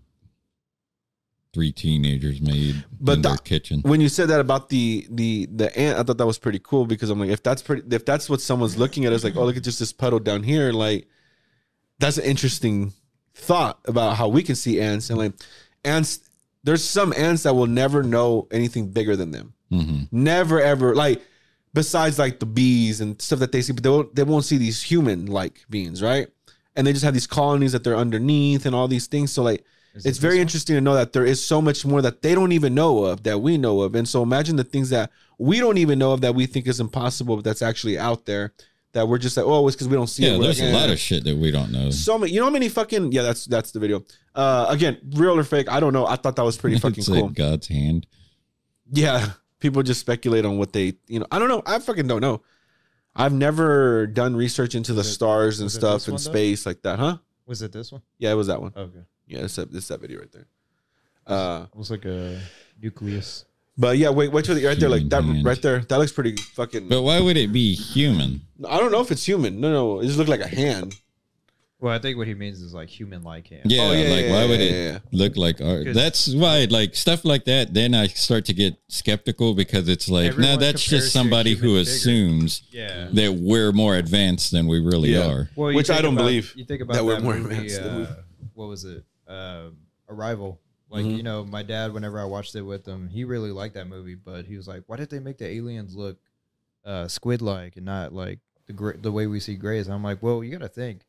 S1: three teenagers made
S2: But
S1: in their
S2: the-
S1: kitchen.
S2: when you said that about the the the ant, I thought that was pretty cool because I'm like, if that's pretty, if that's what someone's looking at, it's like, oh, look at just this puddle down here. Like, that's an interesting thought about how we can see ants and like ants. There's some ants that will never know anything bigger than them.
S1: hmm
S2: Never ever like besides like the bees and stuff that they see, but they won't they won't see these human like beings, right? And they just have these colonies that they're underneath and all these things. So like it's very interesting to know that there is so much more that they don't even know of that we know of. And so imagine the things that we don't even know of that we think is impossible, but that's actually out there that we're just like, oh, it's because we don't see
S1: Yeah,
S2: it. We're
S1: there's
S2: like,
S1: a lot
S2: eh.
S1: of shit that we don't know.
S2: so many. You know how many fucking yeah, that's that's the video. Uh again, real or fake, I don't know. I thought that was pretty fucking
S1: it's
S2: cool.
S1: like God's hand.
S2: Yeah. People just speculate on what they, you know, I don't know. I fucking don't know. I've never done research into the
S8: Was it-
S2: stars and stuff
S8: this
S2: in
S8: one, though?
S2: space like that, huh?
S8: Was it this one?
S2: Yeah, it was that one.
S8: Okay,
S2: Yeah, it's that, it's that video right there. Uh,
S8: it was like a nucleus.
S2: But yeah, wait, wait till the right there, like that
S1: Human hand.
S2: right there. That looks pretty fucking.
S1: But why would it be human?
S2: I don't know if it's human. No, no, it just looked like a hand.
S8: Well, I think what he means is like human like hand.
S1: Yeah,
S2: Oh, yeah,
S1: like
S2: yeah,
S1: why
S2: yeah,
S1: would
S2: yeah,
S1: it
S2: yeah.
S1: look like art?
S8: 'Cause-
S1: That's why, like stuff like that. Then I start to get skeptical because it's like, no,
S8: Everyone
S1: that's just somebody who
S8: figure.
S1: assumes
S8: Yeah.
S1: that we're more advanced than we really
S2: Yeah.
S1: are.
S8: Well,
S2: Which I don't
S8: about-
S2: believe
S8: You think about
S2: that
S8: that,
S2: we're more
S8: movie,
S2: advanced than we-
S8: uh, what was it? Um Arrival. Like
S2: Mhm.
S8: you know, my dad. Whenever I watched it with him, he really liked that movie, but he was like, "Why did they make the aliens look uh, squid-like and not like the gra- the way we see grays?" I'm like, "Well, you got to think,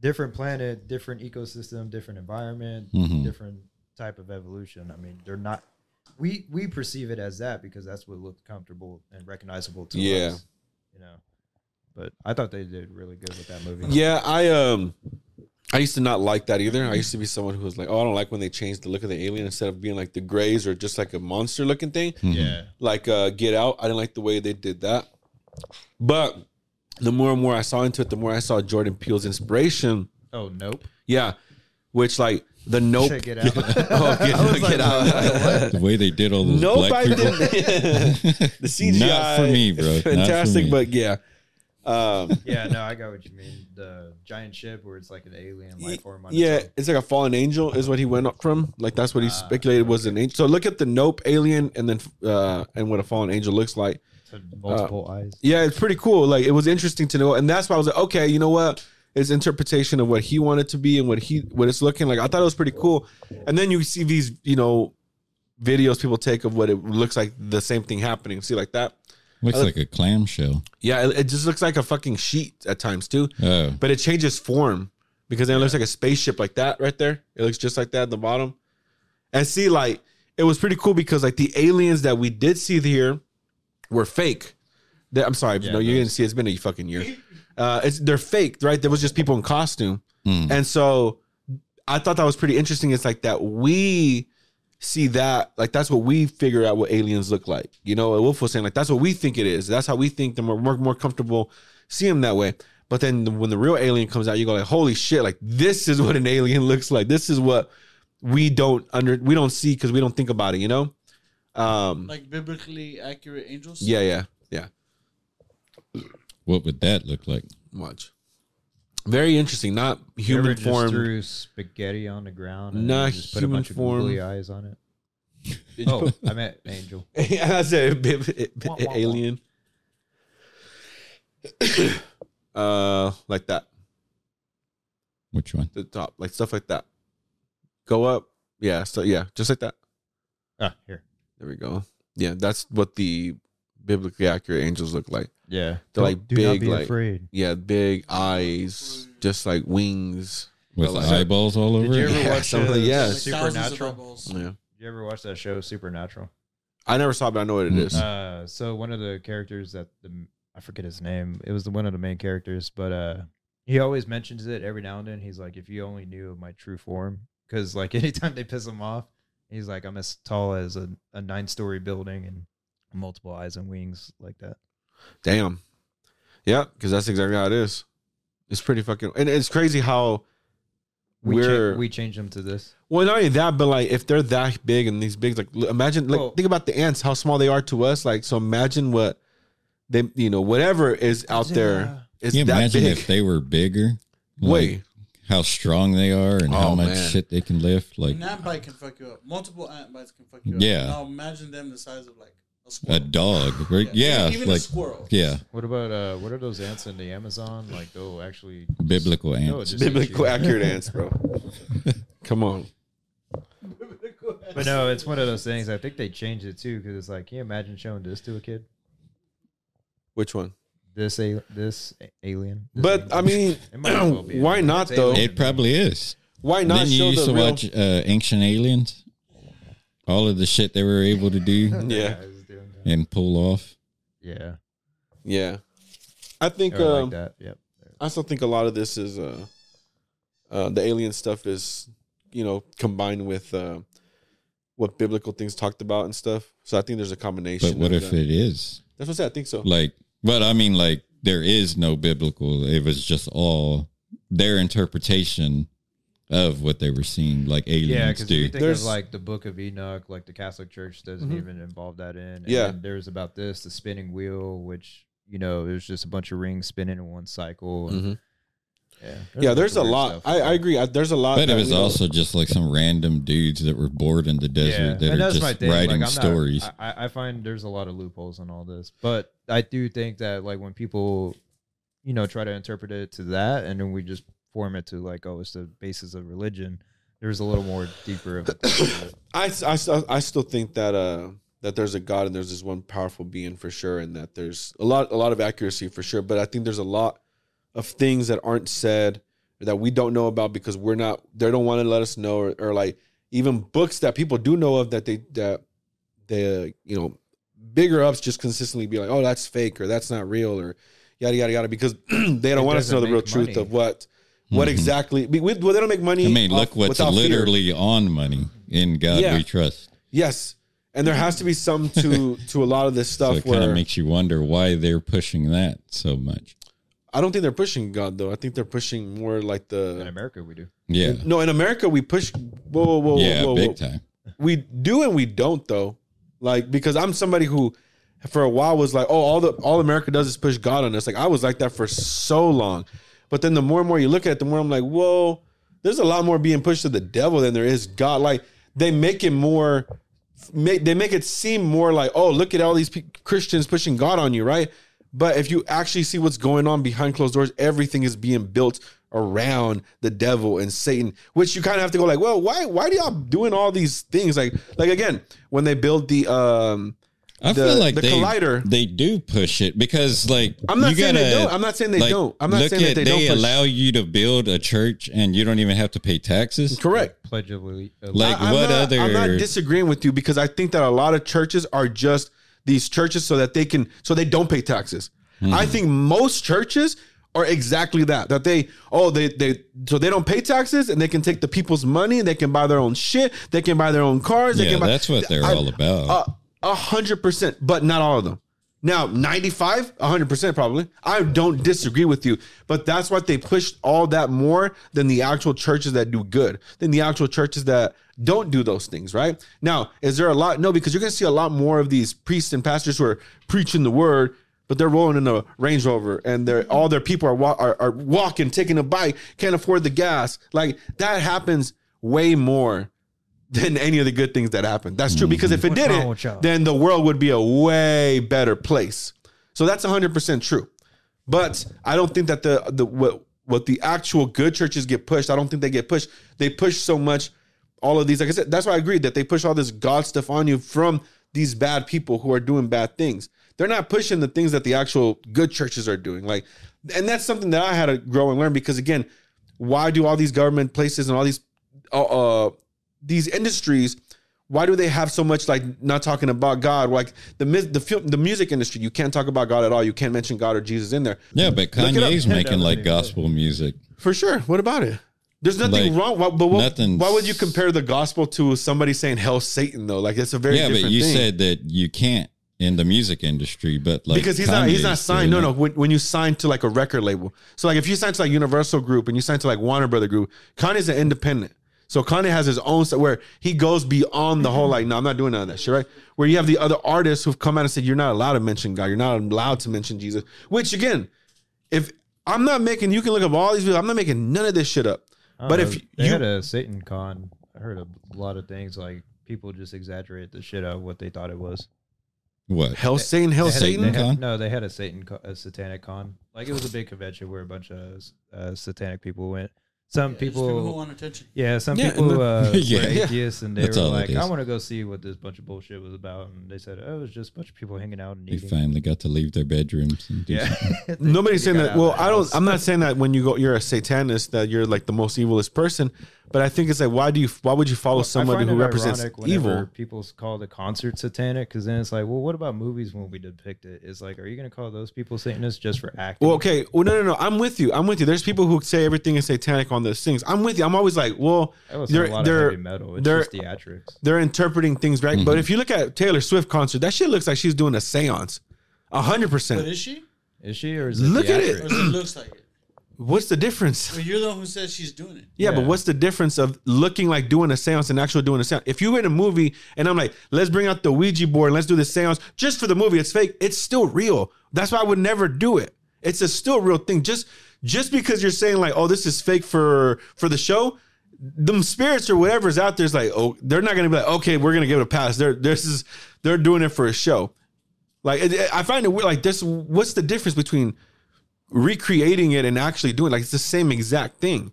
S8: different planet, different ecosystem, different environment,
S1: Mhm.
S8: different type of evolution. I mean, they're not. We we perceive it as that because that's what looked comfortable and recognizable to
S2: Yeah.
S8: us. You know, but I thought they did really good with that movie.
S2: Yeah, I um, I used to not like that either. I used to be someone who was like, oh, I don't like when they change the look of the alien instead of being like the grays or just like a monster looking thing.
S1: Mhm.
S8: Yeah.
S2: Like uh, Get Out, I didn't like the way they did that. But the more and more I saw into it, the more I saw Jordan Peele's inspiration.
S8: Oh, nope.
S2: Yeah, which like the Nope.
S8: Check it out.
S2: oh, get,
S8: I was
S2: get
S8: like,
S2: out.
S1: The way they did all those
S2: Nope,
S1: black
S2: I
S1: people.
S2: didn't. the CGI,
S1: Not for me, bro.
S2: is
S1: for
S2: fantastic,
S1: me.
S2: but yeah. Um,
S8: Yeah, no, I got what you mean. The giant ship where it's like an alien life form. On
S2: yeah,
S8: own.
S2: it's like a fallen angel is what he went up from. Like that's what he
S8: Ah,
S2: speculated was an angel. So look at the Nope alien and then uh and what a fallen angel looks like.
S8: So multiple eyes.
S2: Yeah, it's pretty cool. Like it was interesting to know, and that's why I was like, okay, you know what? His interpretation of what he wanted to be and what he what it's looking like. I thought it was pretty cool. And then you see these, you know, videos people take of what it looks like the same thing happening. See like that?
S1: Looks
S2: I-
S1: like a clamshell.
S2: Yeah, it, it just looks like a fucking sheet at times too.
S1: Oh,
S2: But it changes form because then it looks like a spaceship like that right there. It looks just like that at the bottom. And see, like it was pretty cool because like the aliens that we did see here were fake. They- I'm sorry,
S8: Yeah,
S2: no, you didn't see. It's been a fucking year. Uh, it's they're fake, right? There was just people in costume,
S1: Hmm.
S2: and so I thought that was pretty interesting. It's like that we see that like that's what we figure out what aliens look like. You know, Wolf was saying like that's what we think it is. That's how we think them. We're more, more comfortable see them that way. But then when the real alien comes out, you go like, holy shit! Like this is what an alien looks like. This is what we don't under we don't see because we don't think about it. You know. Um.
S3: Like biblically accurate angels.
S2: Yeah. Yeah. Yeah.
S1: what would that look like?
S2: Much. Very interesting. Not
S8: You
S2: human
S8: ever just
S2: form.
S8: threw spaghetti on the ground and
S2: Not
S8: just put a
S2: human
S8: bunch
S2: form.
S8: of googly eyes on it. Oh, I meant angel.
S2: I said alien. uh, like that.
S1: Which one?
S2: The top, like stuff like that. Go up. Yeah. So yeah, just like that.
S8: Ah, here.
S2: There we go. Yeah, that's what the biblically accurate angels look like.
S8: Yeah.
S2: They're
S8: Don't-
S2: like
S8: do not
S2: big,
S8: be
S2: like
S8: afraid.
S2: yeah, big eyes, just like wings.
S1: With
S2: But like-
S1: eyeballs all over
S8: Did you
S1: it?
S8: ever
S2: Yeah,
S8: watch
S2: something-
S8: uh,
S2: yeah.
S3: Like thousands of
S8: Supernatural?
S3: eyeballs.
S2: Yeah,
S8: Did you ever watch that show Supernatural?
S2: I never saw, it, but I know what it is.
S8: Uh, so one of the characters that the I forget his name. It was the one of the main characters, but uh, he always mentions it every now and then. He's like, "If you only knew my true form," because like anytime they piss him off, he's like, "I'm as tall as a, a nine story building and multiple eyes and wings like that."
S2: Damn. Yeah, because that's exactly how it is. It's pretty fucking, and it's crazy how
S8: We cha-
S2: we're
S8: we changed him to this.
S2: Well, not only that, but like if they're that big and these big, like imagine, like
S8: Well-
S2: think about the ants, how small they are to us. Like, so imagine what they, you know, whatever is out there is
S1: Can you
S2: that
S1: imagine
S2: big.
S1: if they were bigger?
S2: Wait.
S1: how strong they are and how
S2: Oh,
S1: much
S2: man.
S1: shit they can lift. Like
S3: An ant bite can fuck you up. Multiple ant bites can fuck you up.
S1: Yeah.
S3: Now imagine them the size of like a
S1: a dog, right? Yeah,
S3: Even a
S1: like
S3: squirrel.
S1: yeah,
S8: What about uh, what are those ants in the Amazon? Like they'll actually
S1: biblical
S8: No,
S1: ants.
S8: just eat
S2: biblical accurate ants, bro. Come on.
S8: But no, it's one of those things. I think they changed it too because it's like, can you imagine showing this to a kid?
S2: Which one?
S8: This a this alien. This
S2: But
S8: angel?
S2: I mean,
S8: It might as well be.
S2: why not
S8: It's
S2: though?
S8: alien.
S1: It probably is.
S2: Why not
S1: Then you
S2: show
S1: used
S2: the
S1: to
S2: real?
S1: watch uh, Ancient Aliens. All of the shit they were able to do
S2: Yeah,
S8: Guys doing that.
S1: And pull off.
S8: Yeah.
S2: yeah. I think
S8: Or like
S2: um,
S8: that. Yep.
S2: I still think a lot of this is uh, uh, the alien stuff is you know combined with uh, what biblical things talked about and stuff. So I think there's a combination.
S1: But what if
S2: that.
S1: it is?
S2: That's what I said. I think so.
S1: Like, but I mean, like, there is no biblical. It was just all their interpretation of what they were seeing, like
S8: Yeah,
S1: aliens
S8: because you
S1: do.
S8: think
S2: There's-
S8: of like the Book of Enoch, like the Catholic Church doesn't
S2: Mhm.
S8: even involve that in. And
S2: Yeah.
S8: there's about this, the spinning wheel, which you know, it was just a bunch of rings spinning in one cycle. And,
S2: Mhm.
S8: Yeah,
S2: yeah,
S8: bunch
S2: there's a lot. I, I agree. I, there's a lot.
S1: But it was
S2: we don't-
S1: also just like some random dudes that were bored in the desert that
S8: and
S1: are
S8: that's my
S1: just
S8: thing. Like,
S1: writing
S8: I'm not-
S1: stories.
S8: I, I- I find there's a lot of loopholes in all this, but I do think that like when people, you know, try to interpret it to that, and then we just form it to like, oh, it's the basis of religion. There's a little more deeper of.
S2: I, I, still- I still think that uh that there's a God and there's this one powerful being for sure, and that there's a lot a lot of accuracy for sure. But I think there's a lot of things that aren't said that we don't know about because we're not they don't want to let us know or, or like even books that people do know of that they that they uh, you know bigger ups just consistently be like oh that's fake or that's not real or yada yada yada because they don't
S8: It
S2: want us to know the real
S8: make
S2: truth of what what
S1: Mhm.
S2: exactly we, we- well, they don't make money
S1: I mean,
S2: off-
S1: look what's
S2: without fear.
S1: literally on money. In God
S2: Yeah.
S1: we trust.
S2: Yes, and there has to be some to to a lot of this
S1: So
S2: stuff
S1: it kind of makes you wonder why they're pushing that so much.
S2: I don't think they're pushing God though. I think they're pushing more like the in
S8: America, we do.
S1: Yeah.
S2: no. In America, we push. Whoa, whoa, whoa,
S1: yeah,
S2: whoa, whoa.
S1: big time.
S2: We do and we don't though. Like because I'm somebody who, for a while, was like, oh, all the all America does is push God on us. Like I was like that for so long, but then the more and more you look at it, the more I'm like, whoa, there's a lot more being pushed to the devil than there is God. Like they make it more. Make, they make it seem more like, oh, look at all these pe- Christians pushing God on you, right? But if you actually see what's going on behind closed doors, everything is being built around the devil and Satan, which you kind of have to go like, well, why why do y'all doing all these things? Like like again, when they build the um
S1: I
S2: the,
S1: feel like
S2: the
S1: they,
S2: collider.
S1: they do push it because like
S2: I'm not
S1: you
S2: saying they
S1: gotta,
S2: don't. I'm not saying they
S1: like,
S2: don't. I'm not
S1: look
S2: saying that
S1: at-
S2: they don't push-
S1: allow you to build a church and you don't even have to pay taxes.
S2: Correct.
S8: Pledge of Alle-
S1: Like
S2: I-
S1: what
S2: not,
S1: other?
S2: I'm not disagreeing with you because I think that a lot of churches are just these churches so that they can so they don't pay taxes.
S1: Hmm.
S2: I think most churches are exactly that. That they oh they they so they don't pay taxes and they can take the people's money and they can buy their own shit. They can buy their own cars. They
S1: yeah,
S2: can buy,
S1: that's what they're
S2: I-
S1: all about.
S2: Uh, A hundred percent, but not all of them. Now, 95, 100% probably. I don't disagree with you, but that's why they push all that more than the actual churches that do good, than the actual churches that don't do those things, right? Now, is there a lot? No, because you're going to see a lot more of these priests and pastors who are preaching the word, but they're rolling in a Range Rover and they're all their people are, are, are walking, taking a bike, can't afford the gas. Like that happens way more than any of the good things that happen. That's true because if it
S8: What's wrong
S2: didn't,
S8: with y'all?
S2: then the world would be a way better place. So that's 100% true. But I don't think that the the what what the actual good churches get pushed, I don't think they get pushed. They push so much all of these like I said, that's why I agree that they push all this God stuff on you from these bad people who are doing bad things. They're not pushing the things that the actual good churches are doing. Like and that's something that I had to grow and learn because again, why do all these government places and all these uh, uh these industries why do they have so much like not talking about God? Like the the film, the music industry, you can't talk about God at all. You can't mention God or Jesus in there.
S1: yeah, but
S2: Look it.
S1: Kanye's making like gospel music.
S2: For sure. What about it? There's nothing
S1: Like,
S2: wrong. Why, but what,
S1: nothing's-
S2: why would you compare the gospel to somebody saying hell Satan though? Like it's a very
S1: yeah,
S2: different
S1: but you
S2: thing.
S1: said that you can't in the music industry, but like
S2: because he's not he's not signed. No, no. When, when you sign to like a record label, so like if you sign to like Universal Group and you sign to like Warner Brother Group, Kanye's an independent. So Kanye has his own stuff where he goes beyond the whole like, no, I'm not doing none of that shit, right? Where you have the other artists who've come out and said you're not allowed to mention God, you're not allowed to mention Jesus. Which again, if I'm not making, you can look up all these videos. I'm not making none of this shit up. But
S8: know,
S2: if
S8: they
S2: you
S8: had a Satan con, I heard a lot of things like people just exaggerate the shit out of what they thought it was.
S1: What?
S2: hell Satan, hell
S8: They had a-
S2: Satan,
S8: had-
S1: con?
S8: no, they had a Satan, a satanic con. Like it was a big convention where a bunch of uh, satanic people went. Some
S3: Yeah, just people who
S8: people,
S3: want attention.
S8: yeah, some
S2: Yeah,
S8: people
S2: and
S8: uh,
S1: Yeah.
S8: were atheists, and they
S1: That's
S8: were like, "I want to go see what this bunch of bullshit was about." And they said, "Oh, it was just a bunch of people hanging out and
S1: They
S8: eating."
S1: finally got to leave their bedrooms. And do
S8: Yeah,
S2: Nobody's saying that. Well, I don't.
S8: house.
S2: I'm not saying that when you go, you're a satanist, that you're like the most evilest person. But I think it's like, why do you? Why would you follow
S8: Well,
S2: somebody who represents evil?
S8: People call the concert satanic because then it's like, well, what about movies when we depict it? It's like, are you going to call those people Satanists just for acting?
S2: Well, okay. Well, no, no, no. I'm with you. I'm with you. There's people who say everything is satanic on those things. I'm with you. I'm always like, well,
S8: I listen
S2: they're
S8: a lot
S2: they're
S8: of heavy metal. It's
S2: they're
S8: just theatrics.
S2: they're interpreting things right.
S1: Mm-hmm.
S2: But if you look at Taylor Swift concert, that shit looks like she's doing a séance. A hundred
S3: But
S2: percent.
S3: is she?
S8: Is she or is it
S2: Look at it.
S3: Or it looks like it?
S2: What's the difference?
S3: But you're the one who says she's doing it.
S2: Yeah, but
S8: Yeah.
S2: what's the difference of looking like doing a seance and actually doing a seance? If you're in a movie and I'm like, let's bring out the Ouija board, let's do the seance just for the movie, it's fake. It's still real. That's why I would never do it. It's a still real thing. Just just because you're saying like, oh, this is fake for for the show, them spirits or whatever's out there is like, oh, they're not gonna be like, okay, we're gonna give it a pass. They're this is they're doing it for a show. Like it, it- I find it weird. Like this, what's the difference between recreating it and actually doing? it? Like it's the same exact thing.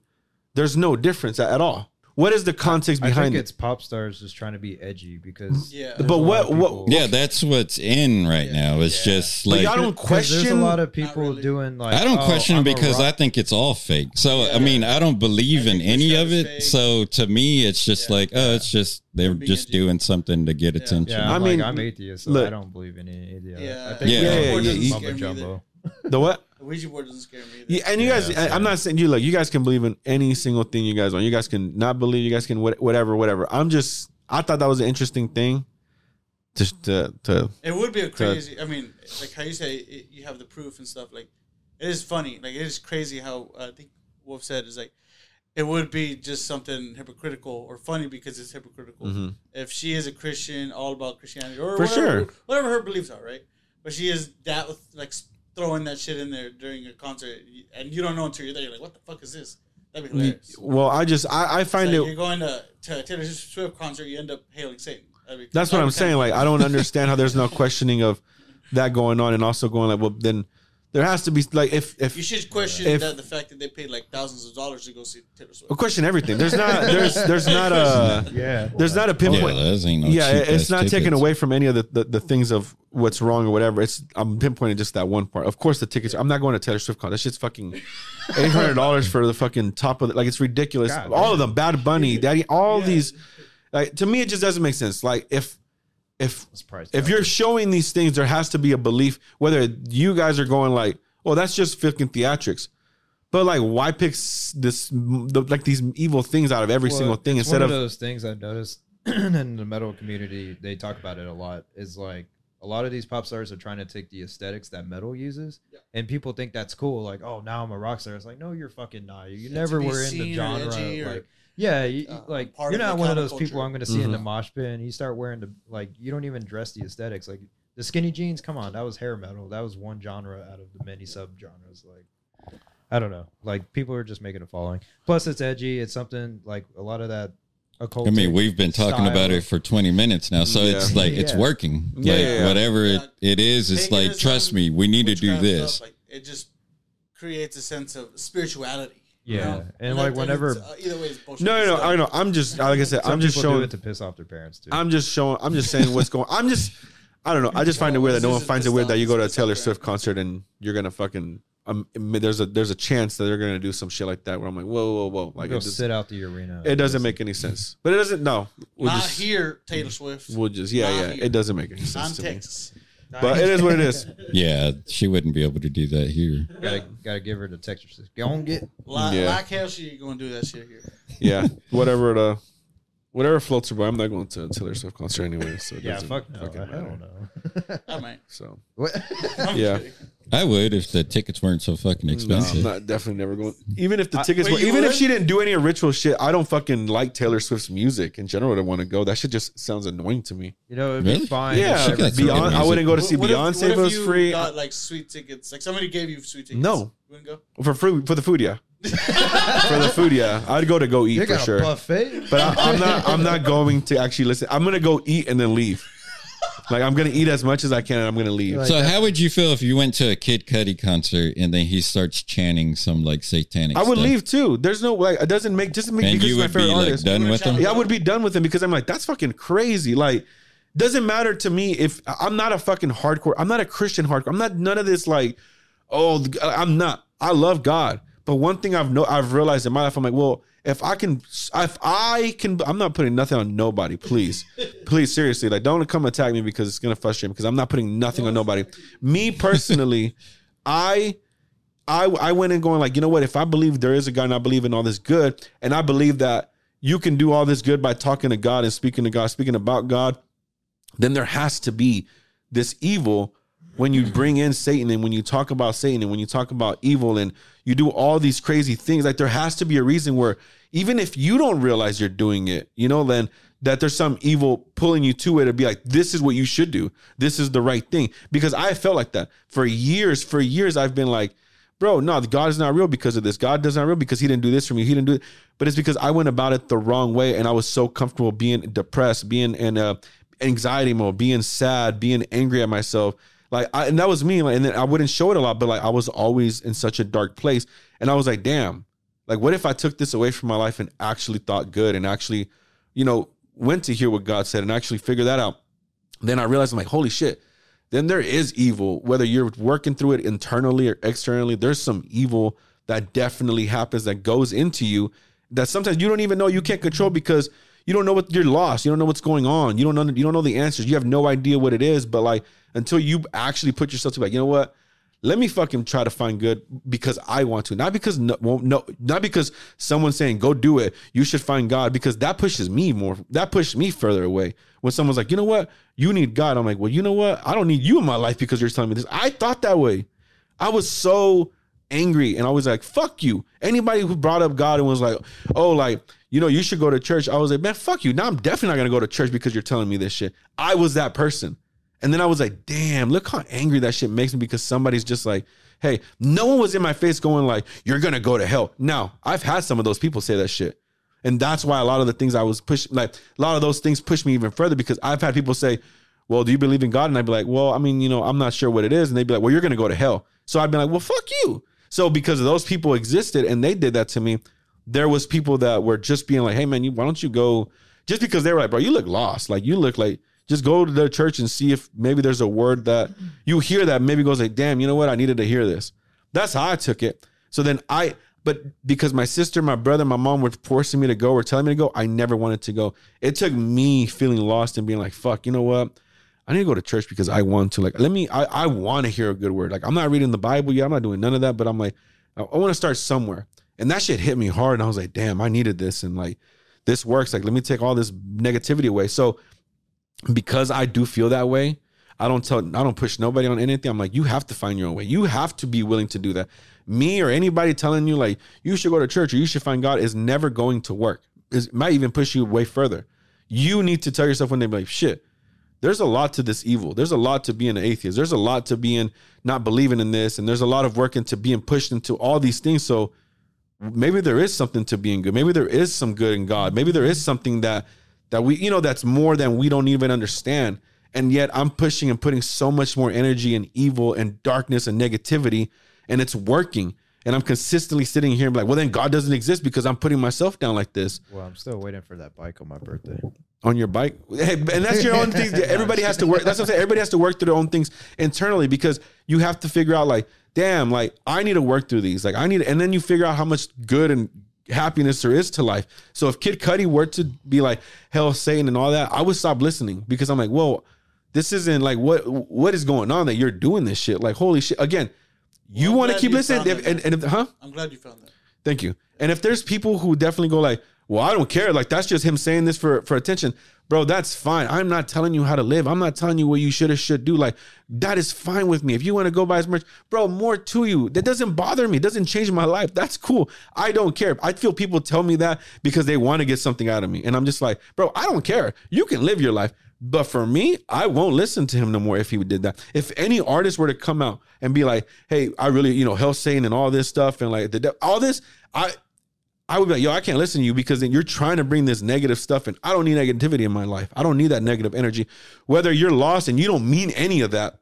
S2: There's no difference at, at all. What is the context
S8: I think
S2: behind it?
S8: it's pop stars just trying to be edgy because
S3: Yeah.
S8: there's
S2: But
S8: a lot
S2: what-
S8: of
S2: what-
S8: people-
S1: Yeah, that's what's in right now. It's just
S2: But
S1: like
S2: y'all don't
S8: 'cause
S2: question.
S8: There's a lot of people
S3: really.
S8: doing like
S1: I don't
S8: oh,
S1: question
S8: I'm a
S1: because I think it's all fake. So I mean, I don't believe
S3: I
S1: in
S3: think
S1: any
S3: Michelle
S1: of
S3: is
S1: it.
S3: fake.
S1: So to me, it's just
S3: Yeah.
S1: like, oh, it's just they're
S3: being
S1: just
S3: edgy.
S1: doing something to get attention.
S8: Yeah,
S2: I
S8: I'm
S2: mean,
S8: like, I'm atheist, so
S2: look-
S8: I don't believe in any of that.
S3: Yeah.
S8: I think
S1: Yeah.
S8: it's
S1: Yeah,
S8: all
S2: yeah,
S8: mumbo
S2: yeah,
S3: yeah.
S8: jumbo.
S2: the what?
S3: The Ouija board doesn't scare me. Either.
S2: Yeah, and you
S8: Yeah,
S2: guys, I,
S8: same.
S2: I'm not saying you look. You guys can believe in any single thing you guys want. You guys can not believe. You guys can what, whatever, whatever. I'm just. I thought that was an interesting thing. To to to
S3: It would be a crazy. I mean, like how you say it, you have the proof and stuff. Like, it is funny. Like it is crazy how uh, I think Wolf said is like, it would be just something hypocritical or funny because it's hypocritical. If she is a Christian, all about Christianity, or
S2: For
S3: whatever,
S2: sure.
S3: whatever her beliefs are, right? But she is that with like throwing that shit in there during a concert, and you don't know until you're there. You're like, what the fuck is this? That'd be hilarious.
S2: well, I just I, I find
S3: like
S2: it.
S3: you're going to, to a Taylor Swift concert, you end up hailing Satan. Be-
S2: That's what I'm saying. Like I don't understand how there's no questioning of that going on, and also going like, well, then there has to be like if if
S3: You should question
S2: If-
S3: that the fact that they paid like thousands of dollars to go see Taylor Swift.
S2: well, question everything. There's not there's there's not a
S8: Yeah,
S2: there's not a
S1: Yeah,
S2: pinpoint.
S1: those ain't no
S2: yeah, it's
S1: ass
S2: not taken away from any of the, the, the things of what's wrong or whatever. It's I'm pinpointing just that one part. Of course, the tickets. I'm not going to Taylor Swift concert. That shit's fucking eight hundred dollars for the fucking top of the, like it's ridiculous.
S8: God,
S2: all of them, Bad Bunny, Daddy, all these. Like to me, it just doesn't make sense. Like if if if you're showing these things, there has to be a belief. Whether you guys are going like, oh, that's just fucking theatrics. But like, why pick this the, like these evil things out of every
S8: Well,
S2: single thing
S8: it's
S2: instead
S8: one
S2: of,
S8: of those things I've noticed in the metal community. They talk about it a lot. Is like a lot of these pop stars are trying to take the aesthetics that metal uses, and people think that's cool. Like, oh, now I'm a rock star. It's like, no, you're fucking not. You never were in the
S3: or
S8: genre.
S3: edgy or,
S8: Like, yeah, you,
S3: uh,
S8: like
S3: part
S8: you're not one of those
S3: counterculture.
S8: people I'm going to see in the
S2: Mhm.
S8: mosh pit. And you start wearing the like, you don't even dress the aesthetics. Like the skinny jeans, come on, that was hair metal. That was one genre out of the many sub genres. Like. I don't know. Like people are just making a following. Plus, it's edgy. It's something like a lot of that. Occult.
S1: I mean, we've been talking about it for 20 minutes now, so it's
S2: Yeah.
S1: like it's working.
S2: Yeah,
S1: like
S2: yeah, yeah.
S1: whatever
S3: Yeah.
S1: it, it is, it's like trust me, we need to do this.
S3: stuff, like, it just creates a sense of spirituality. You
S8: Yeah,
S3: know?
S8: and
S3: that-
S8: like
S3: that
S8: whenever-
S3: is, uh, either way, it's bullshit.
S2: no, no, no.
S3: It's,
S2: I know. I'm just like I said.
S8: Some
S2: I'm just
S8: people do
S2: showing.
S8: it to piss off their parents too.
S2: I'm just showing. I'm just saying what's going. I'm just. I don't know. I just find it weird that no
S3: This
S2: one
S3: is
S2: finds it
S3: pissed
S2: weird that
S3: off-
S2: you go to a
S3: pissed off
S2: Taylor
S3: parents.
S2: Swift concert and you're gonna fucking. Um, there's a there's a chance that they're gonna do some shit like that where I'm like, whoa, whoa, whoa, like
S8: go
S2: it, just,
S8: sit out the arena.
S2: it doesn't make any sense. But it doesn't. No, we'll
S3: not
S2: just
S3: here, Taylor Swift.
S2: we'll just yeah
S3: Not
S2: yeah.
S3: here.
S2: It doesn't make any
S3: Not
S2: sense
S3: in
S2: to me.
S3: Texas.
S2: But it is what it is.
S1: Yeah, she wouldn't be able to do that here.
S8: gotta gotta give her the Texas. Go on, get.
S3: Like,
S2: Yeah.
S3: like hell, she gonna do that shit here.
S2: Yeah, whatever the uh, whatever floats her boat. I'm not going to a Taylor Swift concert anyway. So it
S8: Yeah,
S2: doesn't
S8: fuck no.
S2: fucking
S8: I
S2: matter.
S8: don't know.
S3: I might.
S2: So
S8: What?
S3: I'm
S2: Yeah.
S3: kidding.
S1: I would if the tickets weren't so fucking
S2: No, I'm
S1: expensive.
S2: not definitely never going. Even if the tickets
S3: wait,
S2: were,
S3: you
S2: even if she didn't do any ritual shit, I don't fucking like Taylor Swift's music in general. To want to go, that shit just sounds annoying to me.
S8: You know, it'd
S1: Really?
S8: be fine.
S2: Yeah,
S1: she got
S2: Beyonce. I wouldn't go to see
S3: What
S2: Beyonce
S3: what
S2: if it was
S3: you
S2: free.
S3: Got like sweet tickets. Like somebody gave you sweet tickets.
S2: No.
S3: You wouldn't go.
S2: for food for the food, yeah. for the food, yeah. I'd go to go eat
S8: They
S2: for
S8: got
S2: sure.
S8: a buffet.
S2: But I, I'm not. I'm not going to actually listen. I'm gonna go eat and then leave. Like I'm gonna eat as much as I can and I'm gonna leave.
S1: So how would you feel if you went to a Kid Cudi concert and then he starts chanting some like satanic?
S2: I would
S1: stuff?
S2: leave too. There's no like it doesn't make just make
S1: and
S2: because
S1: you would be
S2: favorite
S1: like
S2: artist.
S1: done with him.
S2: Yeah, I would be done with him because I'm like, that's fucking crazy. Like, doesn't matter to me if I'm not a fucking hardcore. I'm not a Christian hardcore. I'm not none of this. Like, oh, I'm not. I love God, but one thing I've no, I've realized in my life, I'm like, well, if I can, if I can, I'm not putting nothing on nobody. Please, please, seriously, like, don't come attack me because it's gonna frustrate me because I'm not putting nothing on nobody. Me personally, I. I, I went in going like, you know what? If I believe there is a God and I believe in all this good, and I believe that you can do all this good by talking to God and speaking to God, speaking about God, then there has to be this evil when you bring in Satan and when you talk about Satan and when you talk about evil and you do all these crazy things, like there has to be a reason where even if you don't realize you're doing it, you know, then that there's some evil pulling you to it to be like, this is what you should do. This is the right thing. Because I felt like that for years. For years, I've been like, bro, no, God is not real because of this. God does not real because he didn't do this for me. He didn't do it. But it's because I went about it the wrong way and I was so comfortable being depressed, being in uh, anxiety mode, being sad, being angry at myself. Like, I, and that was me. Like, and then I wouldn't show it a lot, but like I was always in such a dark place. And I was like, damn, like, what if I took this away from my life and actually thought good and actually, you know, went to hear what God said and actually figure that out? Then I realized I'm like, holy shit. Then there is evil, whether you're working through it internally or externally. There's some evil that definitely happens that goes into you that sometimes you don't even know you can't control because you don't know what you're lost. You don't know what's going on. You don't know you don't know the answers. You have no idea what it is. But like until you actually put yourself to like, you know what? Let me fucking try to find good because I want to, not because no, no, not because someone's saying go do it. You should find God because that pushes me more. That pushed me further away. When someone's like, you know what, you need God. I'm like, well, you know what, I don't need you in my life because you're telling me this. I thought that way. I was so angry and I was like, fuck you. Anybody who brought up God and was like, oh, like, you know, you should go to church. I was like, man, fuck you. Now I'm definitely not gonna go to church because you're telling me this shit. I was that person. And then I was like, damn, look how angry that shit makes me because somebody's just like, hey, no one was in my face going like, you're gonna go to hell. Now, I've had some of those people say that shit. And that's why a lot of the things I was pushing, like a lot of those things push me even further because I've had people say, well, do you believe in God? And I'd be like, well, I mean, you know, I'm not sure what it is. And they'd be like, well, you're gonna go to hell. So I'd be like, well, fuck you. So because those people existed and they did that to me, there was people that were just being like, hey man, you why don't you go just because they were like, bro, you look lost. Like you look like just go to the church and see if maybe there's a word that mm-hmm. you hear that maybe goes like, damn, you know what? I needed to hear this. That's how I took it. So then I but because my sister, my brother, my mom were forcing me to go or telling me to go, I never wanted to go. It took me feeling lost and being like, fuck, you know what? I need to go to church because I want to. Like, let me, I, I want to hear a good word. Like, I'm not reading the Bible yet. I'm not doing none of that, but I'm like, I, I want to start somewhere. And that shit hit me hard. And I was like, damn, I needed this. And like, this works. Like, let me take all this negativity away. So, because I do feel that way, I don't tell, I don't push nobody on anything. I'm like, you have to find your own way. You have to be willing to do that. Me or anybody telling you like you should go to church or you should find God is never going to work. It might even push you way further. You need to tell yourself when they be like, shit, there's a lot to this evil. There's a lot to being an atheist. There's a lot to being not believing in this. And there's a lot of work into being pushed into all these things. So maybe there is something to being good. Maybe there is some good in God. Maybe there is something that that we, you know, that's more than we don't even understand. And yet I'm pushing and putting so much more energy and evil and darkness and negativity, and it's working. And I'm consistently sitting here and like, well, then God doesn't exist because I'm putting myself down like this
S8: Well, I'm still waiting for that bike on my birthday.
S2: On your bike. Hey, and that's your own thing. Everybody has to work. That's what I'm saying. Everybody has to work through their own things internally because you have to figure out like, damn, like I need to work through these. Like I need, to, and then you figure out how much good and happiness there is to life. So if Kid Cudi were to be like hell, Satan, and all that, I would stop listening because I'm like, well, this isn't like what what is going on that you're doing this shit. Like holy shit. Again, you
S3: Well,
S2: want to keep listening, if, and, and if, huh?
S3: I'm glad you found that.
S2: Thank you. And if there's people who definitely go like, well, I don't care. Like that's just him saying this for for attention, bro. That's fine. I'm not telling you how to live. I'm not telling you what you should or should do. Like that is fine with me. If you want to go buy his merch, bro, more to you. That doesn't bother me. It doesn't change my life. That's cool. I don't care. I feel people tell me that because they want to get something out of me, and I'm just like, bro, I don't care. You can live your life. But for me, I won't listen to him no more if he did that. If any artist were to come out and be like, "Hey, I really, you know, hell saying and all this stuff and like the all this," I I would be like, yo, I can't listen to you because then you're trying to bring this negative stuff and I don't need negativity in my life. I don't need that negative energy. Whether you're lost and you don't mean any of that,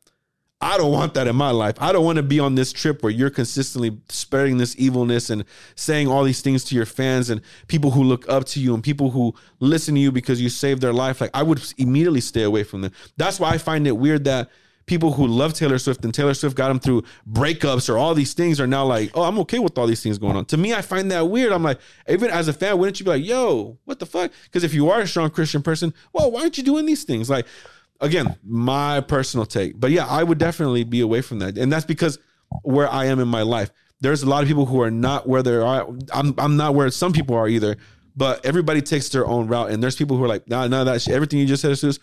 S2: I don't want that in my life. I don't want to be on this trip where you're consistently spreading this evilness and saying all these things to your fans and people who look up to you and people who listen to you because you saved their life. Like I would immediately stay away from them. That's why I find it weird that people who love Taylor Swift and Taylor Swift got them through breakups or all these things are now like, oh, I'm okay with all these things going on. To me, I find that weird. I'm like, even as a fan, wouldn't you be like, yo, what the fuck? Because if you are a strong Christian person, well, why aren't you doing these things? Like, again, my personal take. But yeah, I would definitely be away from that. And that's because where I am in my life. There's a lot of people who are not where they are. I'm I'm not where some people are either. But everybody takes their own route. And there's people who are like, nah, nah, that shit, everything you just said, Jesus,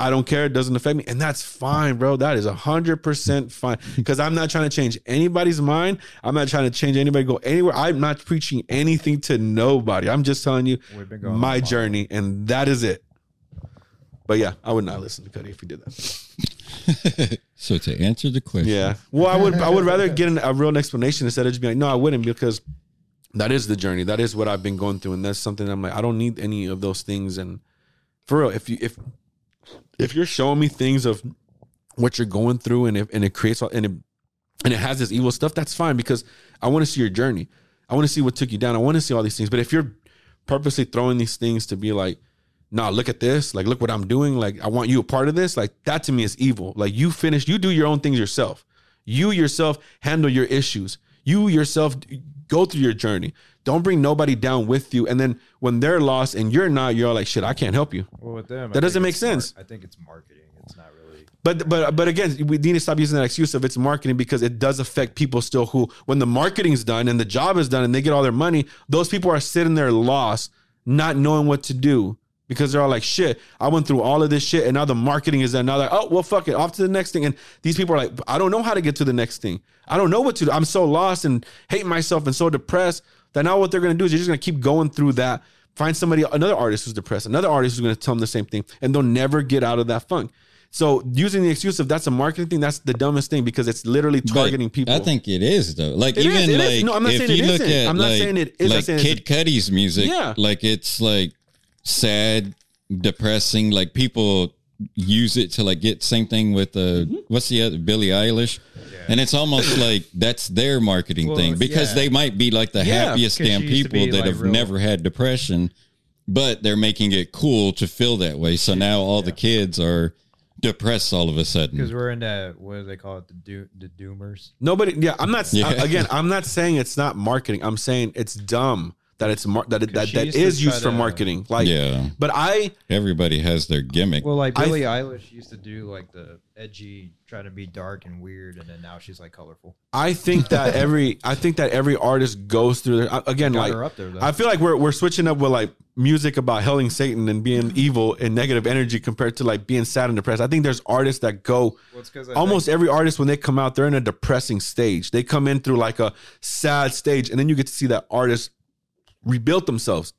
S2: I don't care. It doesn't affect me. And that's fine, bro. That is 100% fine. Because I'm not trying to change anybody's mind. I'm not trying to change anybody go anywhere. I'm not preaching anything to nobody. I'm just telling you
S8: We've been going
S2: my journey. And that is it. But yeah, I would not listen to Cudi if he did that.
S1: So to answer the question,
S2: Yeah. Well, I would I would rather get an, a real explanation instead of just being like, no, I wouldn't because that is the journey. That is what I've been going through, and that's something I'm like, I don't need any of those things. And for real, if you if if you're showing me things of what you're going through, and if and it creates and it and it has this evil stuff, that's fine because I want to see your journey. I want to see what took you down. I want to see all these things. But if you're purposely throwing these things to be like, nah, look at this. Like, look what I'm doing. Like, I want you a part of this. Like, that to me is evil. Like, you finish, you do your own things yourself. You yourself handle your issues. You yourself go through your journey. Don't bring nobody down with you. And then when they're lost and you're not, you're all like, shit, I can't help you.
S8: Well, with them,
S2: That
S8: think
S2: doesn't make
S8: it's mar-
S2: sense.
S8: I think it's marketing. It's not really.
S2: But but but again, we need to stop using that excuse of it's marketing because it does affect people still who when the marketing's done and the job is done and they get all their money, those people are sitting there lost, not knowing what to do. Because they're all like, shit, I went through all of this shit and now the marketing is done. Now they're like, oh, well, fuck it, off to the next thing. And these people are like, I don't know how to get to the next thing. I don't know what to do. I'm so lost and hate myself and so depressed that now what they're gonna do is they're just gonna keep going through that. Find somebody, another artist who's depressed, another artist who's gonna tell them the same thing, and they'll never get out of that funk. So using the excuse of that's a marketing thing, that's the dumbest thing because it's literally
S1: But
S2: targeting people.
S1: I think it is though. Like
S2: It
S1: even
S2: is, it is.
S1: like
S2: No, I'm not
S1: if
S2: saying it
S1: you look
S2: isn't.
S1: at
S2: I'm not
S1: like,
S2: saying it is.
S1: Like Kid Cudi's music,
S2: Yeah.
S1: like it's like sad, depressing. Like people use it to like get same thing with uh
S2: Mm-hmm.
S1: what's the other Billie Eilish. And it's almost like that's their marketing
S8: Well,
S1: thing because
S8: yeah.
S1: they might be like the
S2: Yeah,
S1: happiest
S8: 'cause
S1: damn
S8: she used to
S1: people that
S8: like,
S1: have
S8: real-
S1: never had depression, but they're making it cool to feel that way. So now all the kids are depressed all of a sudden Because
S8: we're in that, what do they call it? The, do, the doomers.
S2: Nobody, yeah, I'm not.
S1: Yeah.
S2: I- again, I'm not saying it's not marketing. I'm saying it's dumb that it's mar- that it, that,
S8: she
S2: that
S8: used to
S2: is used
S8: try
S2: for
S8: to-
S2: marketing. Like,
S1: Yeah.
S2: But I,
S1: Everybody has their gimmick.
S8: Well, like
S2: I-
S8: Billie Eilish used to do like the edgy, trying to be dark and weird, and then now she's like colorful.
S2: I think that every, I think that every artist goes through their. Again, like,
S8: up there.
S2: I feel like we're we're switching up with like music about helling Satan and being evil and negative energy compared to like being sad and depressed. I think there's artists that go.
S8: Well, it's 'cause I
S2: almost every artist when they come out, they're in a depressing stage. They come in through like a sad stage, and then you get to see that artist rebuild themselves.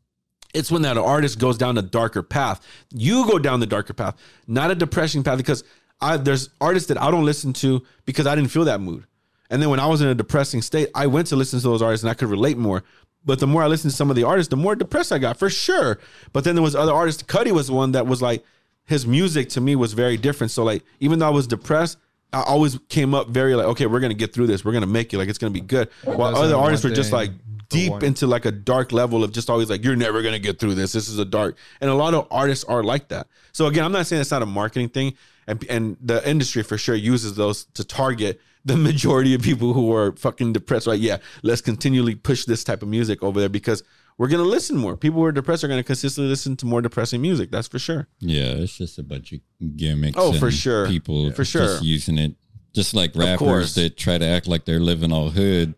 S2: It's when that artist goes down a darker path. You go down the darker path, not a depressing path, because I there's artists that I don't listen to because I didn't feel that mood. And then when I was in a depressing state, I went to listen to those artists and I could relate more. But the more I listened to some of the artists, the more depressed I got for sure. But then there was other artists. Cudi was one that was like his music to me was very different. So like even though I was depressed, I always came up very like, okay, we're gonna get through this. We're gonna make it. Like it's gonna be good. While
S8: That's
S2: other artists were just like deep
S8: one-
S2: into like a dark level of just always like, you're never gonna get through this. This is a dark. And a lot of artists are like that. So again, I'm not saying it's not a marketing thing, and and the industry for sure uses those to target the majority of people who are fucking depressed. Right? Yeah, let's continually push this type of music over there because we're gonna listen more. People who are depressed are gonna consistently listen to more depressing music. That's for sure.
S1: Yeah, it's just a bunch of gimmicks.
S2: Oh, for sure.
S1: People
S2: For sure.
S1: just using it. Just like rappers that try to act like they're living all hood.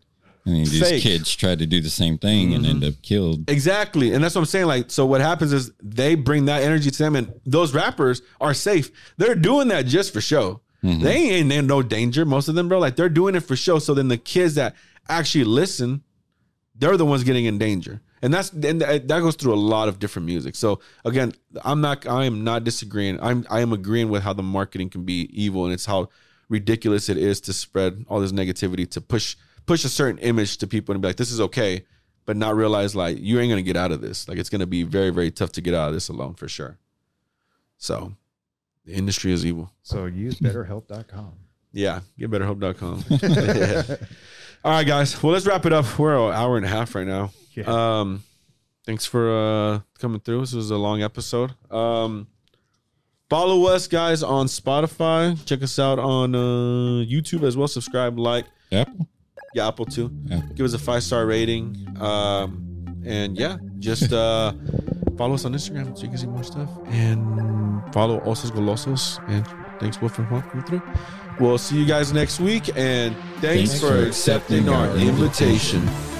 S1: And then these
S2: Fake.
S1: kids try to do the same thing and end up killed.
S2: Exactly. And that's what I'm saying. Like, so what happens is they bring that energy to them, and those rappers are safe. They're doing that just for show. Mm-hmm. They ain't in no danger, most of them, bro. Like, they're doing it for show. So then the kids that actually listen, they're the ones getting in danger. And that's and that that goes through a lot of different music. So again, I'm not I am not disagreeing. I'm I am agreeing with how the marketing can be evil and it's how ridiculous it is to spread all this negativity to push push a certain image to people and be like, this is okay, but not realize like you ain't gonna get out of this. Like it's gonna be very, very tough to get out of this alone for sure. So the industry is evil.
S8: So use betterhelp.com.
S2: Yeah, get betterhelp.com. All right, guys. Well, let's wrap it up. We're an hour and a half right now.
S8: Yeah.
S2: Um, thanks for uh coming through. This was a long episode. Um, follow us, guys, on Spotify. Check us out on uh YouTube as well. Subscribe, like,
S1: Apple?
S2: Yeah, Apple too.
S1: Apple.
S2: Give us a five star rating. Um, and yeah, just uh follow us on Instagram so you can see more stuff. And follow Osos Golosos. And thanks, Wolf and Juan, for coming through. We'll see you guys next week. And thanks,
S1: Thanks
S2: for
S1: for
S2: accepting
S1: accepting
S2: our
S1: our
S2: invitation.